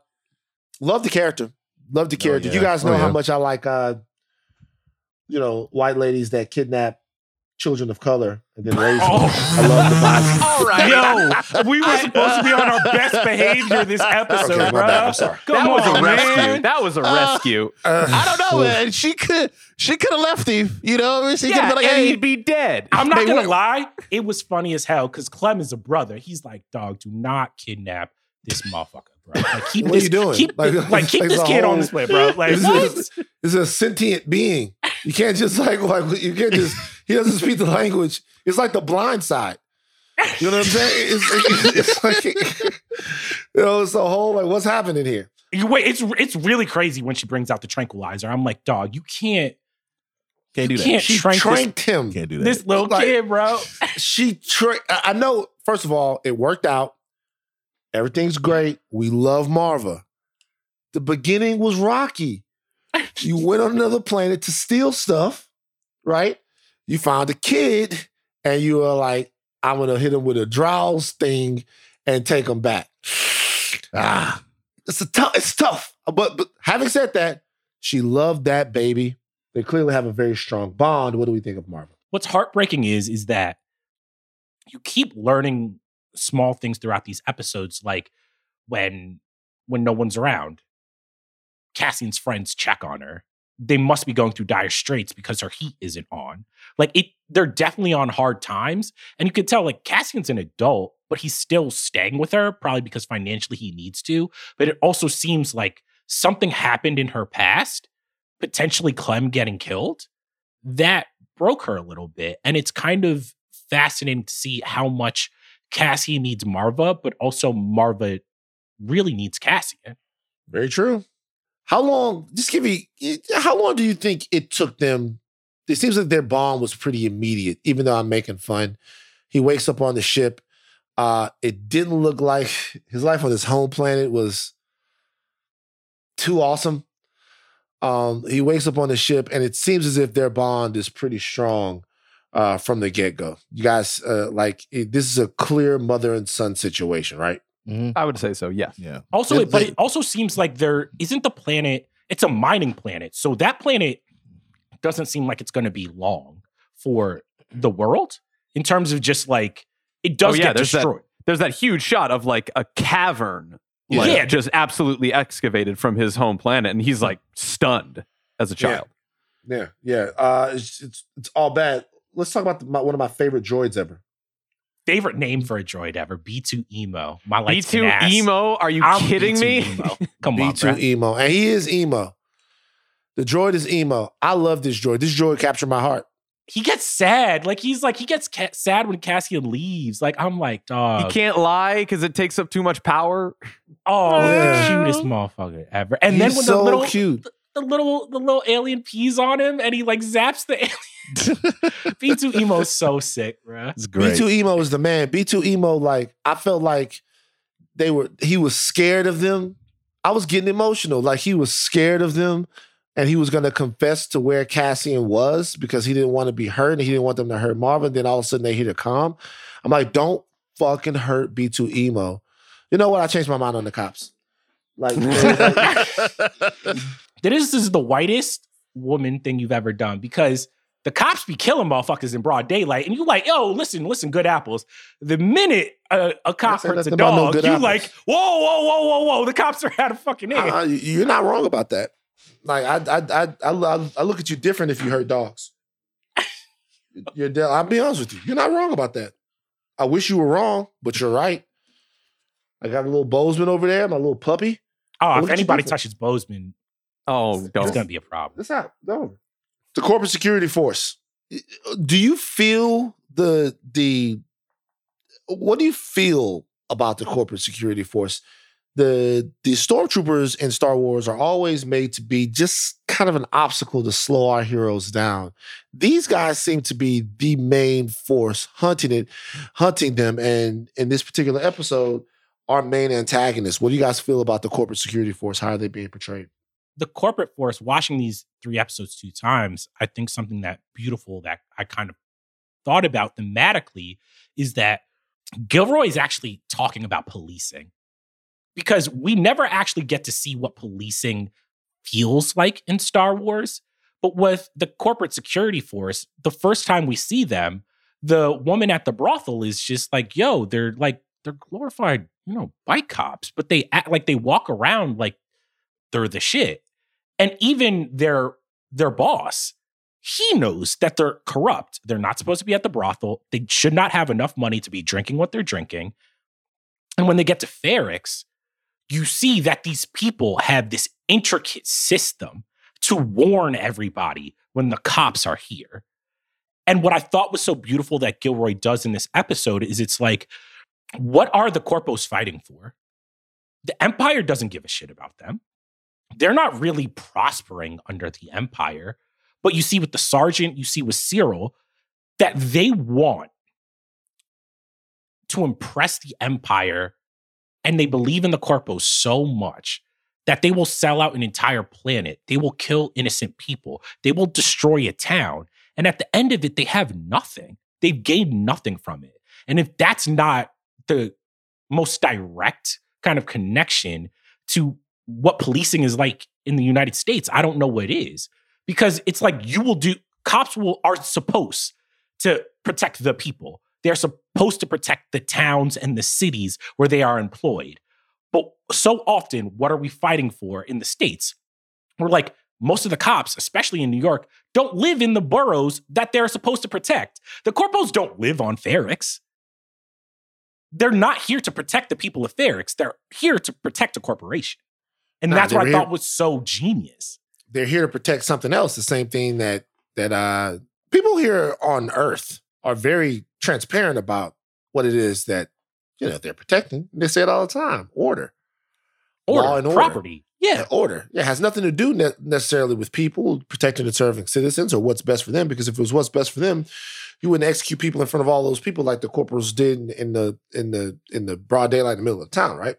loved the character. Loved the Oh, character. yeah. You guys Oh, know how much I like uh you know, white ladies that kidnap children of color and then raise them. Oh. I love the vibe. All right. Yo, we were supposed to be on our best behavior this episode, Okay, bro. bad. I'm sorry. Come that was on, a rescue. That was a Uh, rescue. I don't know, man. She could, she could have left him. You know, she could yeah, have been like, and "Hey, he'd be dead. I'm not They gonna went- lie, it was funny as hell because Clem is a brother. He's like, dog, do not kidnap this motherfucker, bro. Like, keep What are you doing? Keep, Like- like, keep like this kid whole- on display, bro. Like, This what? is, this is a sentient being. You can't just like like you can't just he doesn't speak the language. It's like the blind side. You know what I'm saying? It's, it's, it's like you know, it's the whole like what's happening here. You wait, it's it's really crazy when she brings out the tranquilizer. I'm like, dog, you can't, can't do that. can't She trank tranked him. Can't do that." this, this little Like- kid, bro. She tra- I I know. First of all, it worked out. Everything's great. We love Marva. The beginning was rocky. You went on another planet to steal stuff, right? You found a kid, and you were like, "I'm gonna hit him with a drowse thing and take him back." Ah, it's a tough. It's tough. But but having said that, she loved that baby. They clearly have a very strong bond. What do we think of Marva? What's heartbreaking is is that you keep learning small things throughout these episodes, like when when no one's around, Cassian's friends check on her. They must be going through dire straits because her heat isn't on. Like it, they're definitely on hard times, and you could tell like Cassian's an adult, but he's still staying with her, probably because financially he needs to. But it also seems like something happened in her past, potentially Clem getting killed, that broke her a little bit. And it's kind of fascinating to see how much Cassie needs Marva, but also Marva really needs Cassian. Very true. How long? Just give me. How long do you think it took them? It seems like their bond was pretty immediate. Even though I'm making fun, he wakes up on the ship. Uh, it didn't look like his life on his home planet was too awesome. Um, he wakes up on the ship, and it seems as if their bond is pretty strong uh, from the get go. You guys, uh, like it, this is a clear mother and son situation, right? Mhm. I would say so. Yeah. Yeah. Also, They- it, but they- it also seems like there isn't the planet, it's a mining planet. So that planet doesn't seem like it's going to be long for the world in terms of just like it does Oh, yeah, get there's that- destroyed. There's that huge shot of like a cavern, like Yeah. just absolutely excavated from his home planet, and he's like stunned as a Yeah. child. Yeah, yeah. Uh, it's, it's it's all bad. Let's talk about the, my, one of my favorite droids ever. Favorite name for a droid ever B2EMO. My B lights two can ass. emo? Are you I'm kidding B2 me? Emo. Come on, B2EMO, and he is emo. The droid is emo. I love this droid. This droid captured my heart. He gets sad. Like he's like he gets ca- sad when Cassian leaves. Like I'm like, dog. He can't lie because it takes up too much power. Oh, Yeah. the cutest motherfucker ever. And then He's when so the little cute. The little the little alien pees on him and he like zaps the alien. B2EMO is so sick, bruh. It's great. B2EMO is the man. B2EMO, like I felt like they were. He was scared of them. I was getting emotional. Like he was scared of them, and he was going to confess to where Cassian was because he didn't want to be hurt and he didn't want them to hurt Marva. Then all of a sudden they hear the calm. I'm like, don't fucking hurt B2EMO. You know what? I changed my mind on the cops. Like, This is the whitest woman thing you've ever done because the cops be killing motherfuckers in broad daylight, and you like, yo, listen, listen, good apples. The minute a, a cop hurts a about no dog, you apples. like, whoa, whoa, whoa, whoa, whoa, the cops are out of fucking nigga. uh, you're not wrong about that. Like I, I, I, I, I look at you different if you hurt dogs. You're, de- I'll be honest with you. You're not wrong about that. I wish you were wrong, but you're right. I got a little Bozeman over there, my little puppy. oh, if anybody touches Bozeman, Oh, it's don't. gonna be a problem. That's not no. The corporate security force. Uh, do you feel the the what do you feel about the corporate security force? The the stormtroopers in Star Wars are always made to be just kind of an obstacle to slow our heroes down. These guys seem to be the main force hunting it, hunting them. And in this particular episode, our main antagonist. What do you guys feel about the corporate security force? How are they being portrayed? The corporate force watching these three episodes two times i think something that beautiful that i kind of thought about thematically is that gilroy is actually talking about policing. Because we never actually get to see what policing feels like in star wars but with the corporate security force the first time we see them the woman at the brothel is just like yo they're like they're glorified you know bike cops but they act like they walk around like they're the shit and even their their boss he knows that they're corrupt. They're not supposed to be at the brothel. They should not have enough money to be drinking what they're drinking. And when they get to Ferrix, you see that these people have this intricate system to warn everybody when the cops are here. And what i thought was so beautiful that gilroy does in this episode is it's like what are the corpos fighting for? The empire doesn't give a shit about them they're not really prospering under the empire. But you see with the sergeant, you see with Syril, that they want to impress the empire and they believe in the corpos so much that they will sell out an entire planet. They will kill innocent people. They will destroy a town. And at the end of it, they have nothing. They've gained nothing from it. And if that's not the most direct kind of connection to what policing is like in the United States, I don't know what it is Because it's like you will do cops will are supposed to protect the people. They're supposed to protect the towns and the cities where they are employed. But so often, what are we fighting for in the States? We're like, most of the cops, especially in New York, don't live in the boroughs that they're supposed to protect. The corpos don't live on Ferrix. They're not here to protect the people of Ferrix. They're here to protect a corporation. And Nah, that's what I they're thought was so genius. they're here to protect something else. The same thing that that uh people here on Earth are very transparent about what it is that you know they're protecting. They say it all the time: order, Order, law and order. property. Yeah. Order. Yeah, it has nothing to do ne- necessarily with people protecting and serving citizens or what's best for them. Because if it was what's best for them, you wouldn't execute people in front of all those people like the corporals did in, in the in the in the broad daylight in the middle of the town, right?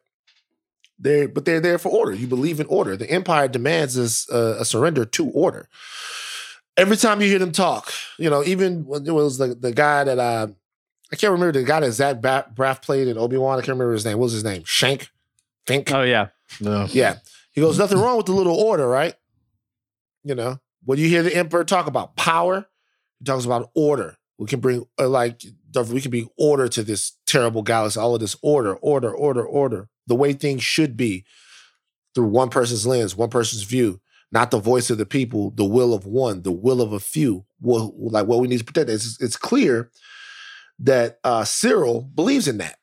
They're but they're there for order. You believe in order. The empire demands us uh, a surrender to order. Every time you hear them talk, you know, even when it was the the guy that uh, I can't remember the guy that Zach Ba- Braff played in Obi Wan. I can't remember his name. What was his name? Shank. Fink. Oh yeah. No. Yeah. He goes, nothing wrong with the little order, right? You know, when you hear the emperor talk about power, he talks about order. We can bring, uh, like, we can bring order to this terrible galaxy, all of this order, order, order, order, the way things should be through one person's lens, one person's view, not the voice of the people, the will of one, the will of a few. Well, like what we need to protect. It's, it's clear that uh, Syril believes in that.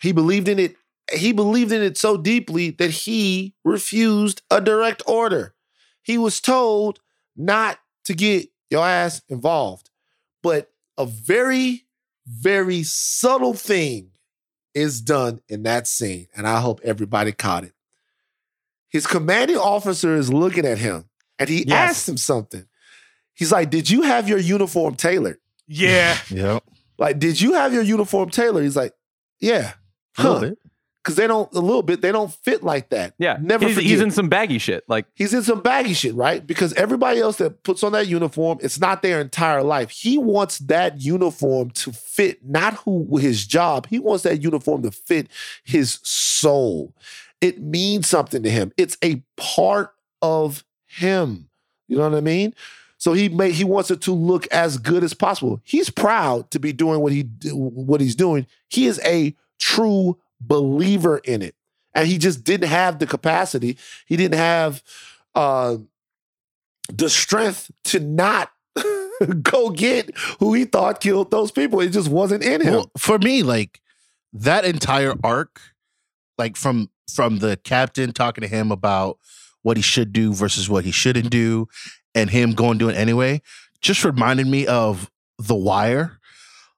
He believed in it he believed in it so deeply that he refused a direct order. He was told not to get your ass involved. But a very, very subtle thing is done in that scene. And I hope everybody caught it. His commanding officer is looking at him and he Yes. asked him something. He's like, "Did you have your uniform tailored? Yeah. Yep. Like, did you have your uniform tailored?" He's like, "Yeah." A Huh. Because they don't a little bit. They don't fit like that. Yeah. Never he's, he's in some baggy shit. Like, He's in some baggy shit, right? Because everybody else that puts on that uniform, it's not their entire life. He wants that uniform to fit not who his job. He wants that uniform to fit his soul. It means something to him. It's a part of him. You know what I mean? So he may, he wants it to look as good as possible. He's proud to be doing what he what he's doing. He is a true believer in it and he just didn't have the capacity. He didn't have uh, the strength to not go get who he thought killed those people. It just wasn't in him. Well, for me, like that entire arc, like from from the captain talking to him about what he should do versus what he shouldn't do, and him going to do it anyway, just reminded me of The Wire.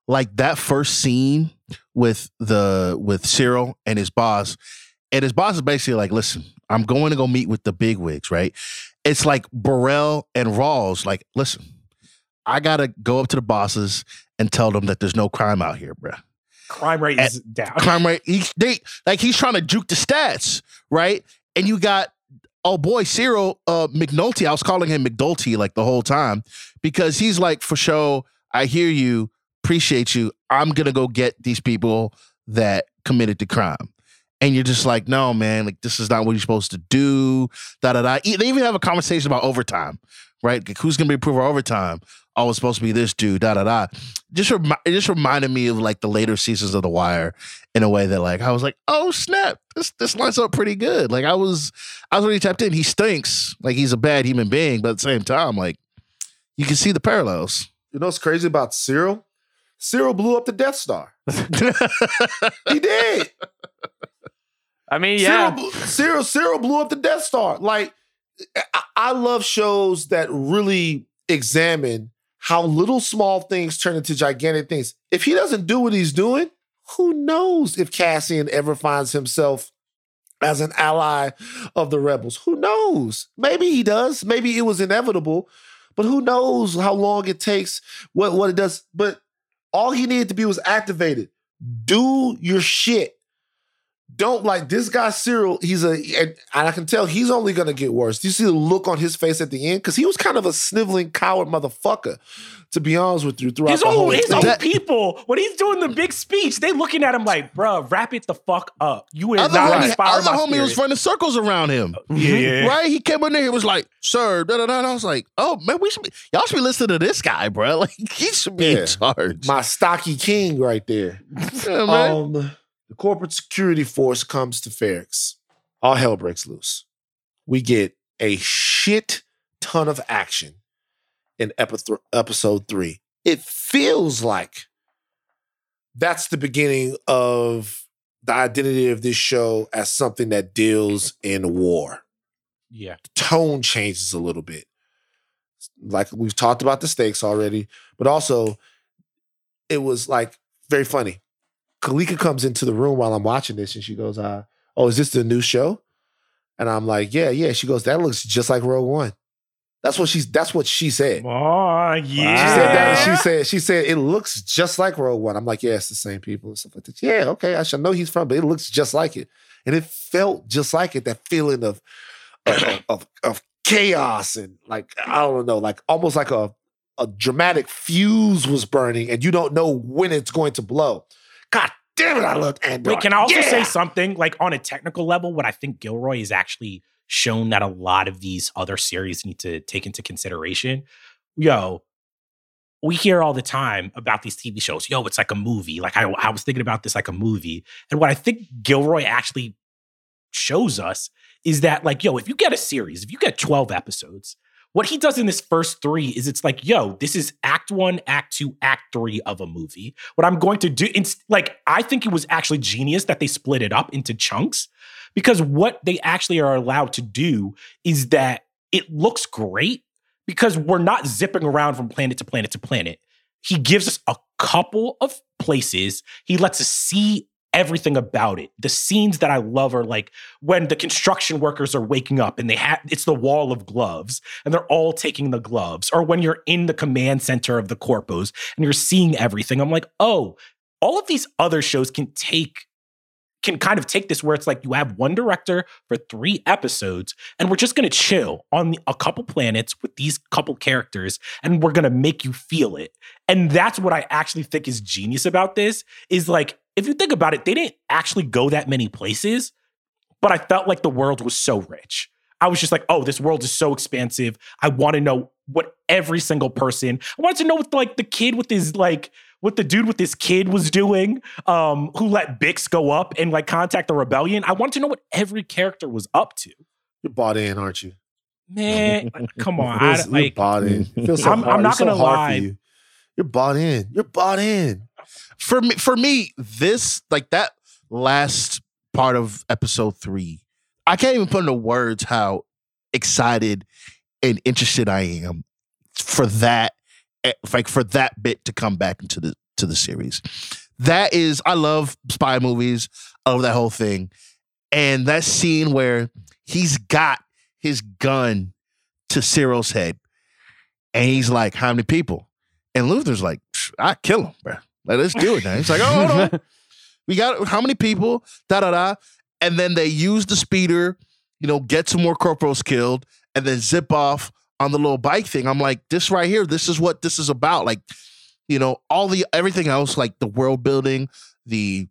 Like that first scene with the with Syril and his boss, and his boss is basically like, "Listen, I'm going to go meet with the big wigs, right?" It's like Burrell and Rawls, like, "Listen, I gotta go up to the bosses and tell them that there's no crime out here, bruh. Crime rate is down. Crime rate, he, they like he's trying to juke the stats, right? And you got oh boy, Syril uh, McNulty. I was calling him McDulty like the whole time because he's like, for sure, I hear you, appreciate you. I'm gonna go get these people that committed the crime. And you're just like, no, man, like this is not what you're supposed to do. Da da da. They even have a conversation about overtime, right? Like, who's gonna be approved for overtime? Oh, it's supposed to be this dude. Da da da. Just remi- it just reminded me of like the later seasons of The Wire in a way that like I was like, oh snap, this this lines up pretty good. Like I was I was really tapped in. He stinks. Like he's a bad human being, but at the same time, like you can see the parallels. You know what's crazy about Syril? Syril blew up the Death Star. he did. I mean, yeah. Syril, Syril, Syril blew up the Death Star. Like, I, I love shows that really examine how little small things turn into gigantic things. If he doesn't do what he's doing, who knows if Cassian ever finds himself as an ally of the rebels? Who knows? Maybe he does. Maybe it was inevitable, but who knows how long it takes, what, what it does. But all he needed to be was activated. Do your shit don't like this guy Syril. He's a and, and I can tell he's only gonna get worse. Do you see the look on his face at the end? Because he was kind of a sniveling coward motherfucker, to be honest with you. Throughout His the whole his thing. own people, when he's doing the big speech, they looking at him like, bruh, wrap it the fuck up. You are Other not homie, inspiring other my homie was spirit. running circles around him. Yeah. Right? He came in there, he was like, sir, da da da. And I was like, oh man, we should be y'all should be listening to this guy, bro. Like he should be Yeah. in charge. My stocky king right there. Yeah, man. Um, the corporate security force comes to Ferrix. All hell breaks loose. We get a shit ton of action in epi- episode three. It feels like that's the beginning of the identity of this show as something that deals in war. Yeah. The tone changes a little bit. Like we've talked about the stakes already, but also it was like very funny. Kalika comes into the room while I'm watching this and she goes, uh, Oh, is this the new show? And I'm like, Yeah, yeah. She goes, That looks just like Rogue One. That's what she's that's what she said. Oh, yeah. She said that. She said, she said it looks just like Rogue One. I'm like, yeah, it's the same people and stuff like that. Yeah, okay. I should know he's from, but it looks just like it. And it felt just like it, that feeling of of, of, of chaos and like, I don't know, like almost like a, a dramatic fuse was burning and you don't know when it's going to blow. God damn it, I loved Andor. Wait, can I also Yeah! say something like on a technical level? What I think Gilroy has actually shown that a lot of these other series need to take into consideration. Yo, we hear all the time about these TV shows. Yo, it's like a movie. Like I, I was thinking about this like a movie. And what I think Gilroy actually shows us is that, like, yo, if you get a series, if you get 12 episodes, what he does in this first three is it's like, yo, this is act one, act two, act three of a movie. What I'm going to do, it's like, I think it was actually genius that they split it up into chunks because what they actually are allowed to do is that it looks great because we're not zipping around from planet to planet to planet. He gives us a couple of places. He lets us see everything about it. The scenes that I love are like when the construction workers are waking up and they have it's the wall of gloves and they're all taking the gloves, or when you're in the command center of the corpos and you're seeing everything. I'm like, oh, all of these other shows can take can kind of take this where it's like you have one director for three episodes and we're just going to chill on a couple planets with these couple characters and we're going to make you feel it and that's what i actually think is genius about this is like if you think about it they didn't actually go that many places but i felt like the world was so rich i was just like oh this world is so expansive i want to know what every single person i wanted to know what like the kid with his like what the dude with his kid was doing, um, who let Bix go up and like contact the rebellion. I wanted to know what every character was up to. You're bought in, aren't you? Man, come on. You're, I, you're like, bought in. It feels so I'm, hard. I'm not so gonna hard for lie. you. You're bought in. You're bought in. For me for me this like that last part of episode three i can't even put into words how excited and interested i am for that eh, like for that bit to come back into the to the series. That is i love spy movies I love that whole thing and that scene where he's got his gun to Syril's head and he's like how many people? And Luthen's like i kill him bro like, let's do it now. It's like, oh, hold on. We got how many people? Da da da. And then they use the speeder, you know, get some more corporals killed, and then zip off on the little bike thing. I'm like, this right here, this is what this is about. Like, you know, all the everything else, like the world building, the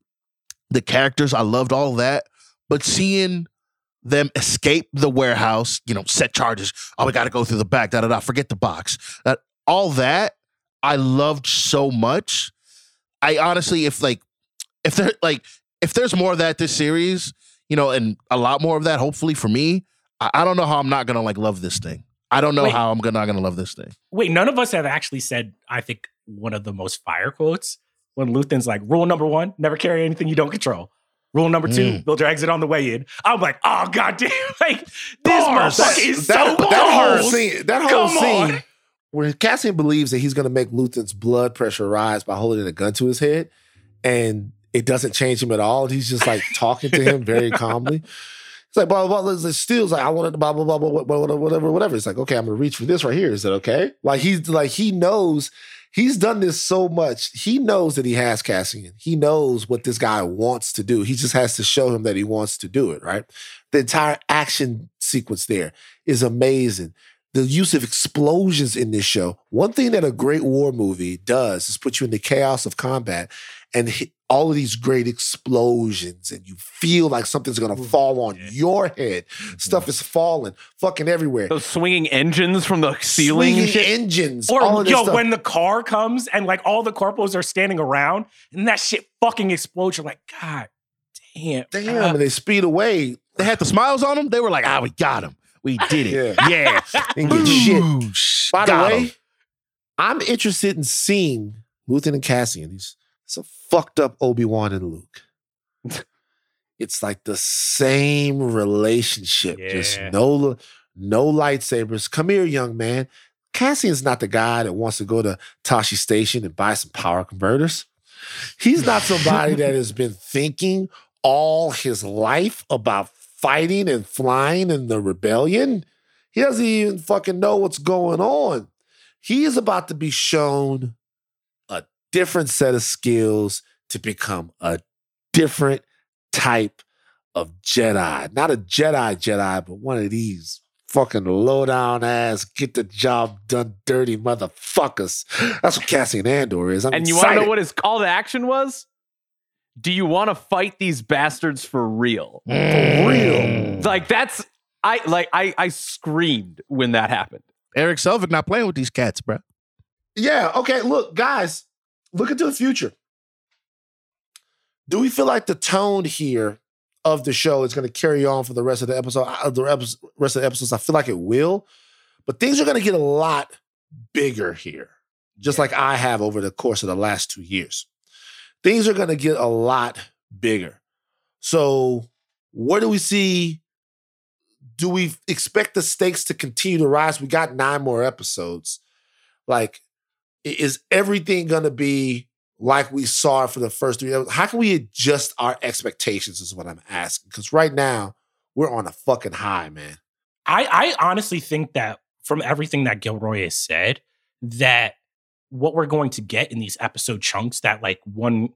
the characters, I loved all that. But seeing them escape the warehouse, you know, set charges. Oh, we got to go through the back. Da da da. Forget the box. That all that I loved so much. I honestly, if like, if there like, if there's more of that this series, you know, and a lot more of that, hopefully for me, I, I don't know how I'm not gonna like love this thing. I don't know Wait. how I'm gonna, not gonna love this thing. Wait, none of us have actually said, I think, one of the most fire quotes when Luthen's like, rule number one, never carry anything you don't control. Rule number two, Mm. build your exit on the way in. I'm like, oh god damn, like this Bars. motherfucker is that, so that whole cold. scene, that whole Come on. Where Cassian believes that he's going to make Luthen's blood pressure rise by holding a gun to his head, and it doesn't change him at all. He's just like talking to him very calmly. It's like blah blah blah. It's Steele's like I wanted to blah blah blah blah blah whatever whatever. It's like okay, I'm gonna reach for this right here. Is that okay? Like he's like he knows he's done this so much. He knows that he has Cassian. He knows what this guy wants to do. He just has to show him that he wants to do it. Right. The entire action sequence there is amazing. The use of explosions in this show. One thing that a great war movie does is put you in the chaos of combat and hit all of these great explosions, and you feel like something's gonna fall on your head. Stuff is falling, fucking everywhere. Those swinging engines from the ceiling. Swinging shit. engines, all Or of this yo, stuff. when the car comes and like all the corporals are standing around and that shit fucking explodes, you're like, God damn. Damn, uh, and they speed away. They had the smiles on them. They were like, ah, we got him. We did it. Yeah. and get shit. By the Got way. I'm interested in seeing Luthen and Cassian. He's it's a fucked up Obi Wan and Luke. it's like the same relationship. Just Yeah. no no lightsabers. Come here, young man. Cassian's not the guy that wants to go to Tosche Station and buy some power converters. He's not somebody that has been thinking all his life about fighting and flying in the rebellion. He doesn't even fucking know what's going on. He is about to be shown a different set of skills to become a different type of Jedi. Not a Jedi Jedi, but one of these fucking low down ass, get the job done dirty motherfuckers. That's what Cassian Andor is. I'm and you want to know what his call to action was? Do you want to fight these bastards for real? For real. Like that's I like I I screamed when that happened. Eric Selvig not playing with these cats, bro. Yeah. Okay. Look, guys, look into the future. Do we feel like the tone here of the show is going to carry on for the rest of the episode? Uh, the rest of the episodes, I feel like it will, but things are going to get a lot bigger here, just like I have over the course of the last two years. Things are going to get a lot bigger. So, what do we see? Do we expect the stakes to continue to rise? We got nine more episodes like is everything going to be like we saw for the first three episodes? How can we adjust our expectations? Is what I'm asking. Because right now we're on a fucking high, man. I, I honestly think that from everything that Gilroy has said, that what we're going to get in these episode chunks that like one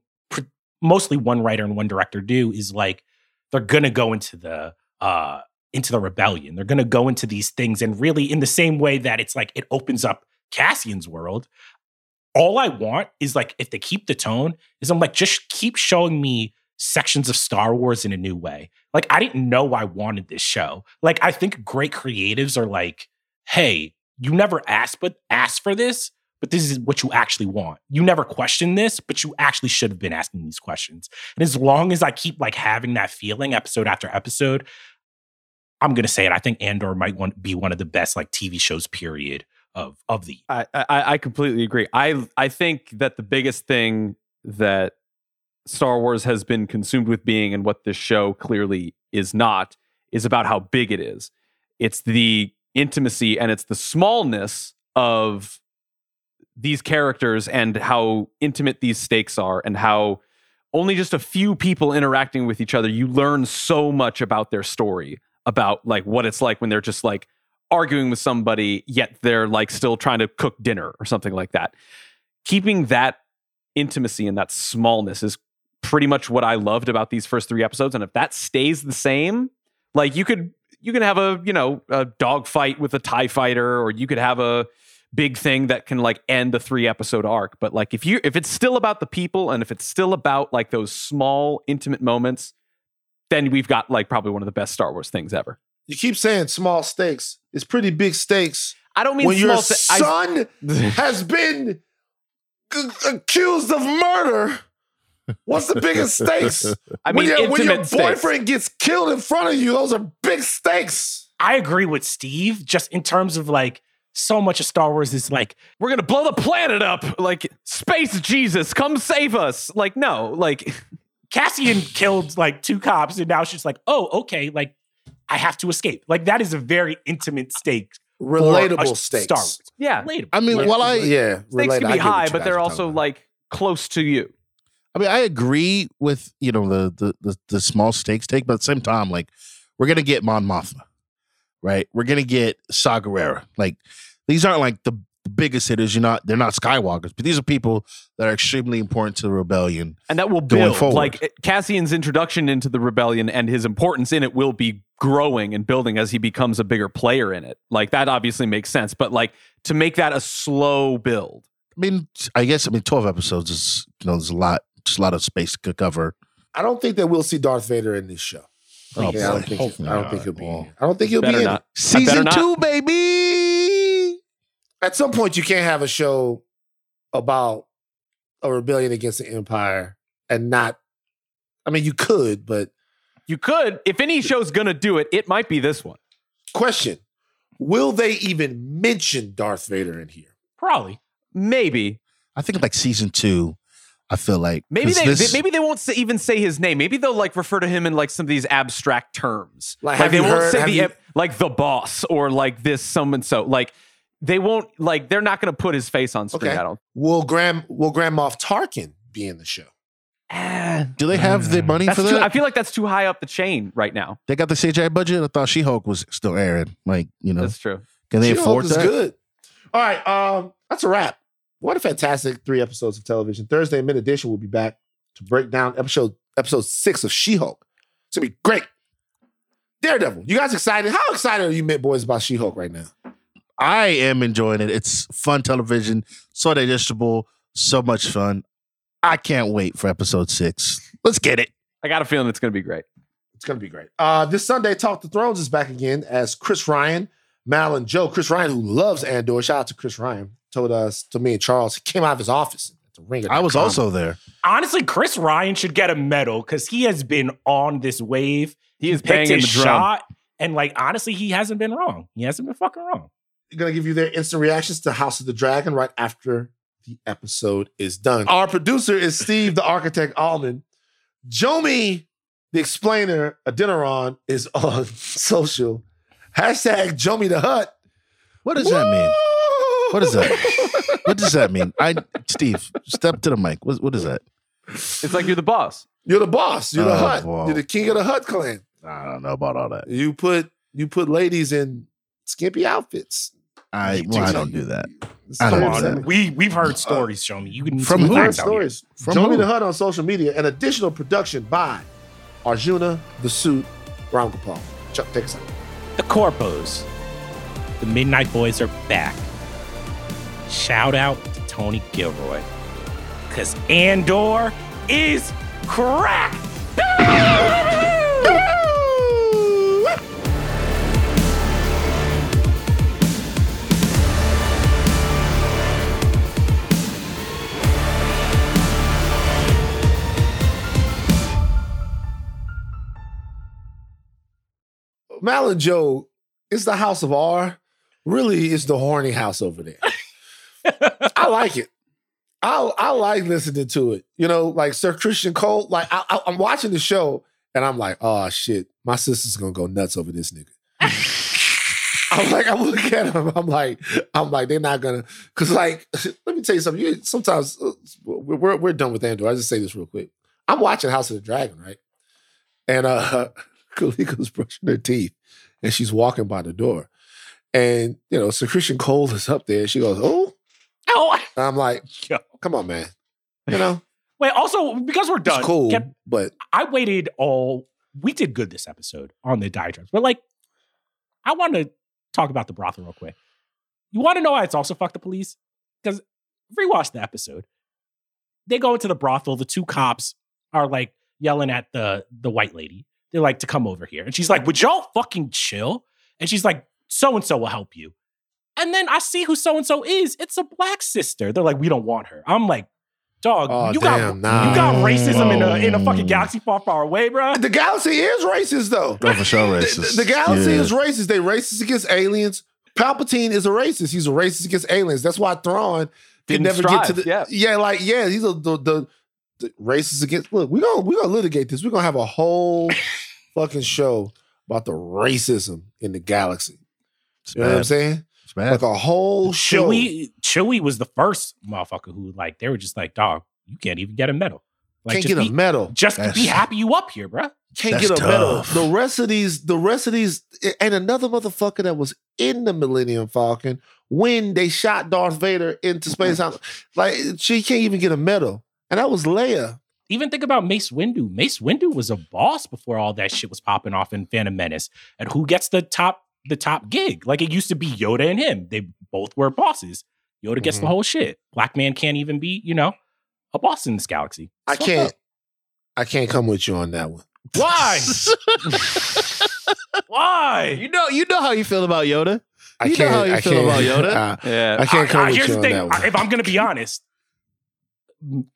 mostly one writer and one director do is like they're gonna go into the uh into the rebellion. They're gonna go into these things and really in the same way that it's like it opens up Cassian's world. All I want is like if they keep the tone, is I'm like, just keep showing me sections of Star Wars in a new way. Like I didn't know I wanted this show. Like I think great creatives are like, hey, you never asked but asked for this, but this is what you actually want. You never questioned this, but you actually should have been asking these questions. And as long as I keep like having that feeling episode after episode, I'm gonna say it. I think Andor might want be one of the best like TV shows, period, of of the I, I I completely agree. I I think that the biggest thing that Star Wars has been consumed with being and what this show clearly is not is about how big it is. It's the intimacy and it's the smallness of these characters and how intimate these stakes are and how only just a few people interacting with each other you learn so much about their story about like what it's like when they're just like arguing with somebody yet they're like still trying to cook dinner or something like that. Keeping that intimacy and that smallness is pretty much what i loved about these first three episodes and if that stays the same like you could you can have a you know a dog fight with a tie fighter or you could have a big thing that can like end the three episode arc but like if you if it's still about the people and if it's still about like those small intimate moments then we've got like probably one of the best star wars things ever You keep saying small stakes. It's pretty big stakes. i don't mean when small your sta- I- son has been c- accused of murder. What's the biggest stakes? I when, mean, your, when your intimate stakes. boyfriend gets killed in front of you, those are big stakes. I agree with Steve, just in terms of like so much of Star Wars is like we're gonna blow the planet up like space jesus come save us like no like Cassian killed like two cops, and now she's like, oh, okay, like I have to escape. Like that is a very intimate stake. for a Relatable Star. Wars. yeah Relatable. I mean, Yeah. while I yeah, stakes related. can be high but they're also about. like close to you I mean, I agree with you know the the the, the small stakes take, but at the same time, like we're gonna get Mon Mothma, right? We're gonna get Saw Gerrera. Like these aren't like the biggest hitters. You're not. They're not Skywalkers, but these are people that are extremely important to the rebellion. and that will build forward. like cassian's introduction into the rebellion and his importance in it will be growing and building as he becomes a bigger player in it like that obviously makes sense but like to make that a slow build I mean, I guess I mean twelve episodes is you know there's a lot, just a lot of space to cover. I don't think that we'll see Darth Vader in this show. Oh, Yeah, I don't think. Hopefully I don't not. think he'll be. Well, I don't think he'll be in not it. Season not. two, baby. At some point, you can't have a show about a rebellion against the Empire and not. I mean, you could, but you could if any show's gonna do it it might be this one question: Will they even mention Darth Vader in here? Probably. maybe I think like season two. I feel like Maybe 'cause they, this- they- maybe they won't say, even say his name. Maybe they'll like refer to him in like some of these abstract terms. Like, have they you won't heard- say have the you- like the boss or like this so and so. Like they won't like they're not going to put his face on screen. Okay. I don't. Will Grand Will Grand Moff Tarkin be in the show? do they have the money That's for too, that? I feel like that's too high up the chain right now. they got the CGI budget. I thought She Hulk was still airing. Like you know, That's true. can they She-Hulk afford is that? good. All right, um, that's a wrap. What a fantastic three episodes of television. Thursday mid edition will be back to break down episode episode six of She Hulk. It's gonna be great. Daredevil, you guys excited? How excited are you, Mint Boys, about She Hulk right now? I am enjoying it. It's fun television, so digestible, so much fun. I can't wait for episode six. Let's get it. I got a feeling it's going to be great. It's gonna be great. Uh, this Sunday, Talk the Thrones is back again as Chris Ryan, Mal, and Joe. Chris Ryan, who loves Andor, shout out to Chris Ryan, told us to me and Charles. He came out of his office. At the ringer. I was also there. Honestly, Chris Ryan should get a medal because he has been on this wave. He is picked banging his the drum. shot, and like honestly, he hasn't been wrong. He hasn't been fucking wrong. going to give you their instant reactions to House of the Dragon right after the episode is done. Our producer is Steve, the architect Ahlman. Jomi, the explainer, Adeniran, is on social. Hashtag Jomi the Hut. What does that mean? What is that? what does that mean? I Steve, step to the mic. What what is that? It's like you're the boss. You're the boss. You're the Oh, hut. wow. You're the king of the hut clan. I don't know about all that. You put you put ladies in skimpy outfits. I well, I don't do that. I don't do that. we we've heard uh, stories. Show me. You can From who? facts out here. stories. From Jomi the hut on social media. An additional production by Arjuna the Suit Ramgopal. Chuck, take us out. The Corpos. The Midnight Boys are back. Shout out to Tony Gilroy. Cause Andor is crack. Mal and Joe is the house of R. Really, it's the horny house over there. I like it. I I like listening to it. You know, like Ser Criston Cole. Like I, I, I'm watching the show and I'm like, oh shit, my sister's gonna go nuts over this nigga. I'm like, I'm looking at him. I'm like, I'm like, they're not gonna, cause like, let me tell you something. You, sometimes uh, we're, we're done with Andor. I just say this real quick. I'm watching House of the Dragon, right? And uh, Kalika's brushing her teeth, and she's walking by the door, and you know, Ser Criston Cole is up there. And she goes, "Oh, Oh, I'm like, yo. come on, man. You know, Wait, also, because we're done, it's cool, can- but I waited all. We did good this episode on the diatribes, but like, I want to talk about the brothel real quick. You want to know why it's also fuck the police? Because rewatch the episode. They go into the brothel. The two cops are like yelling at the the white lady. They're like to come over here, and she's like, "Would y'all fucking chill?" And she's like, "So and so will help you." And then I see who so and so is. It's a black sister. They're like, "We don't want her." I'm like, "Dog, Oh, you damn, got nah. you got racism in a in a fucking galaxy far far away, bro." the galaxy is racist though. For sure The- racist. The, the galaxy Yeah. is racist. They racist against aliens. Palpatine is a racist. He's a racist against aliens. That's why Thrawn could Didn't never get to the yeah. yeah, like yeah, he's a the, the, the racist against. Look, we gonna we gonna litigate this. We're gonna have a whole fucking show about the racism in the galaxy. It's You know what I'm saying? It's bad. Like a whole show. Chewie Chewie was the first motherfucker who like they were just like, "Dog, you can't even get a medal. Like, Can't just get a be, medal. Just That's- be happy you up here, bro." Can't That's get a medal. The rest of these, the rest of these, and another motherfucker that was in the Millennium Falcon when they shot Darth Vader into space. Like she can't even get a medal, and that was Leia. Even think about Mace Windu. Mace Windu was a boss before all that shit was popping off in Phantom Menace. And who gets the top the top gig? Like it used to be Yoda and him. They both were bosses. Yoda gets the Mhm. whole shit. Black man can't even be, you know, a boss in this galaxy. I It's fucked can't. up. I can't come with you on that one. Why? Why? You know, you know how you feel about Yoda. I You know can't. how you I feel can't, about Yoda? uh, Yeah. I can't come I- I- with here's you the on thing. that one. If I'm gonna be honest, M-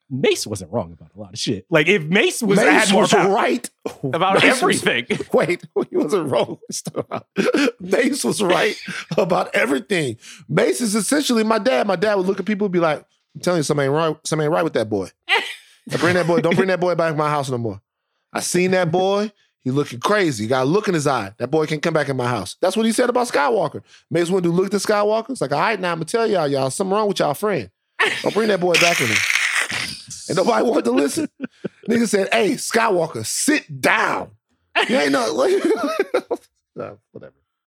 Mace wasn't wrong about a lot of shit. Like if Mace was Mace had was power- right About Mace was- everything. Wait, he wasn't wrong. Let's Mace was right about everything. Mace is essentially my dad. My dad would look at people and be like, I'm telling you, something ain't right, something ain't right with that boy. Now bring that boy, don't bring that boy back to my house no more. I seen that boy. He looking crazy. He got a look in his eye. That boy can't come back in my house. That's what he said about Skywalker. Mace Windu looked at Skywalker. It's like, all right, now I'm gonna tell y'all, y'all, something wrong with y'all friend. Don't bring that boy back in here. And nobody wanted to listen. Nigga said, hey, Skywalker, sit down. You ain't know. No, whatever.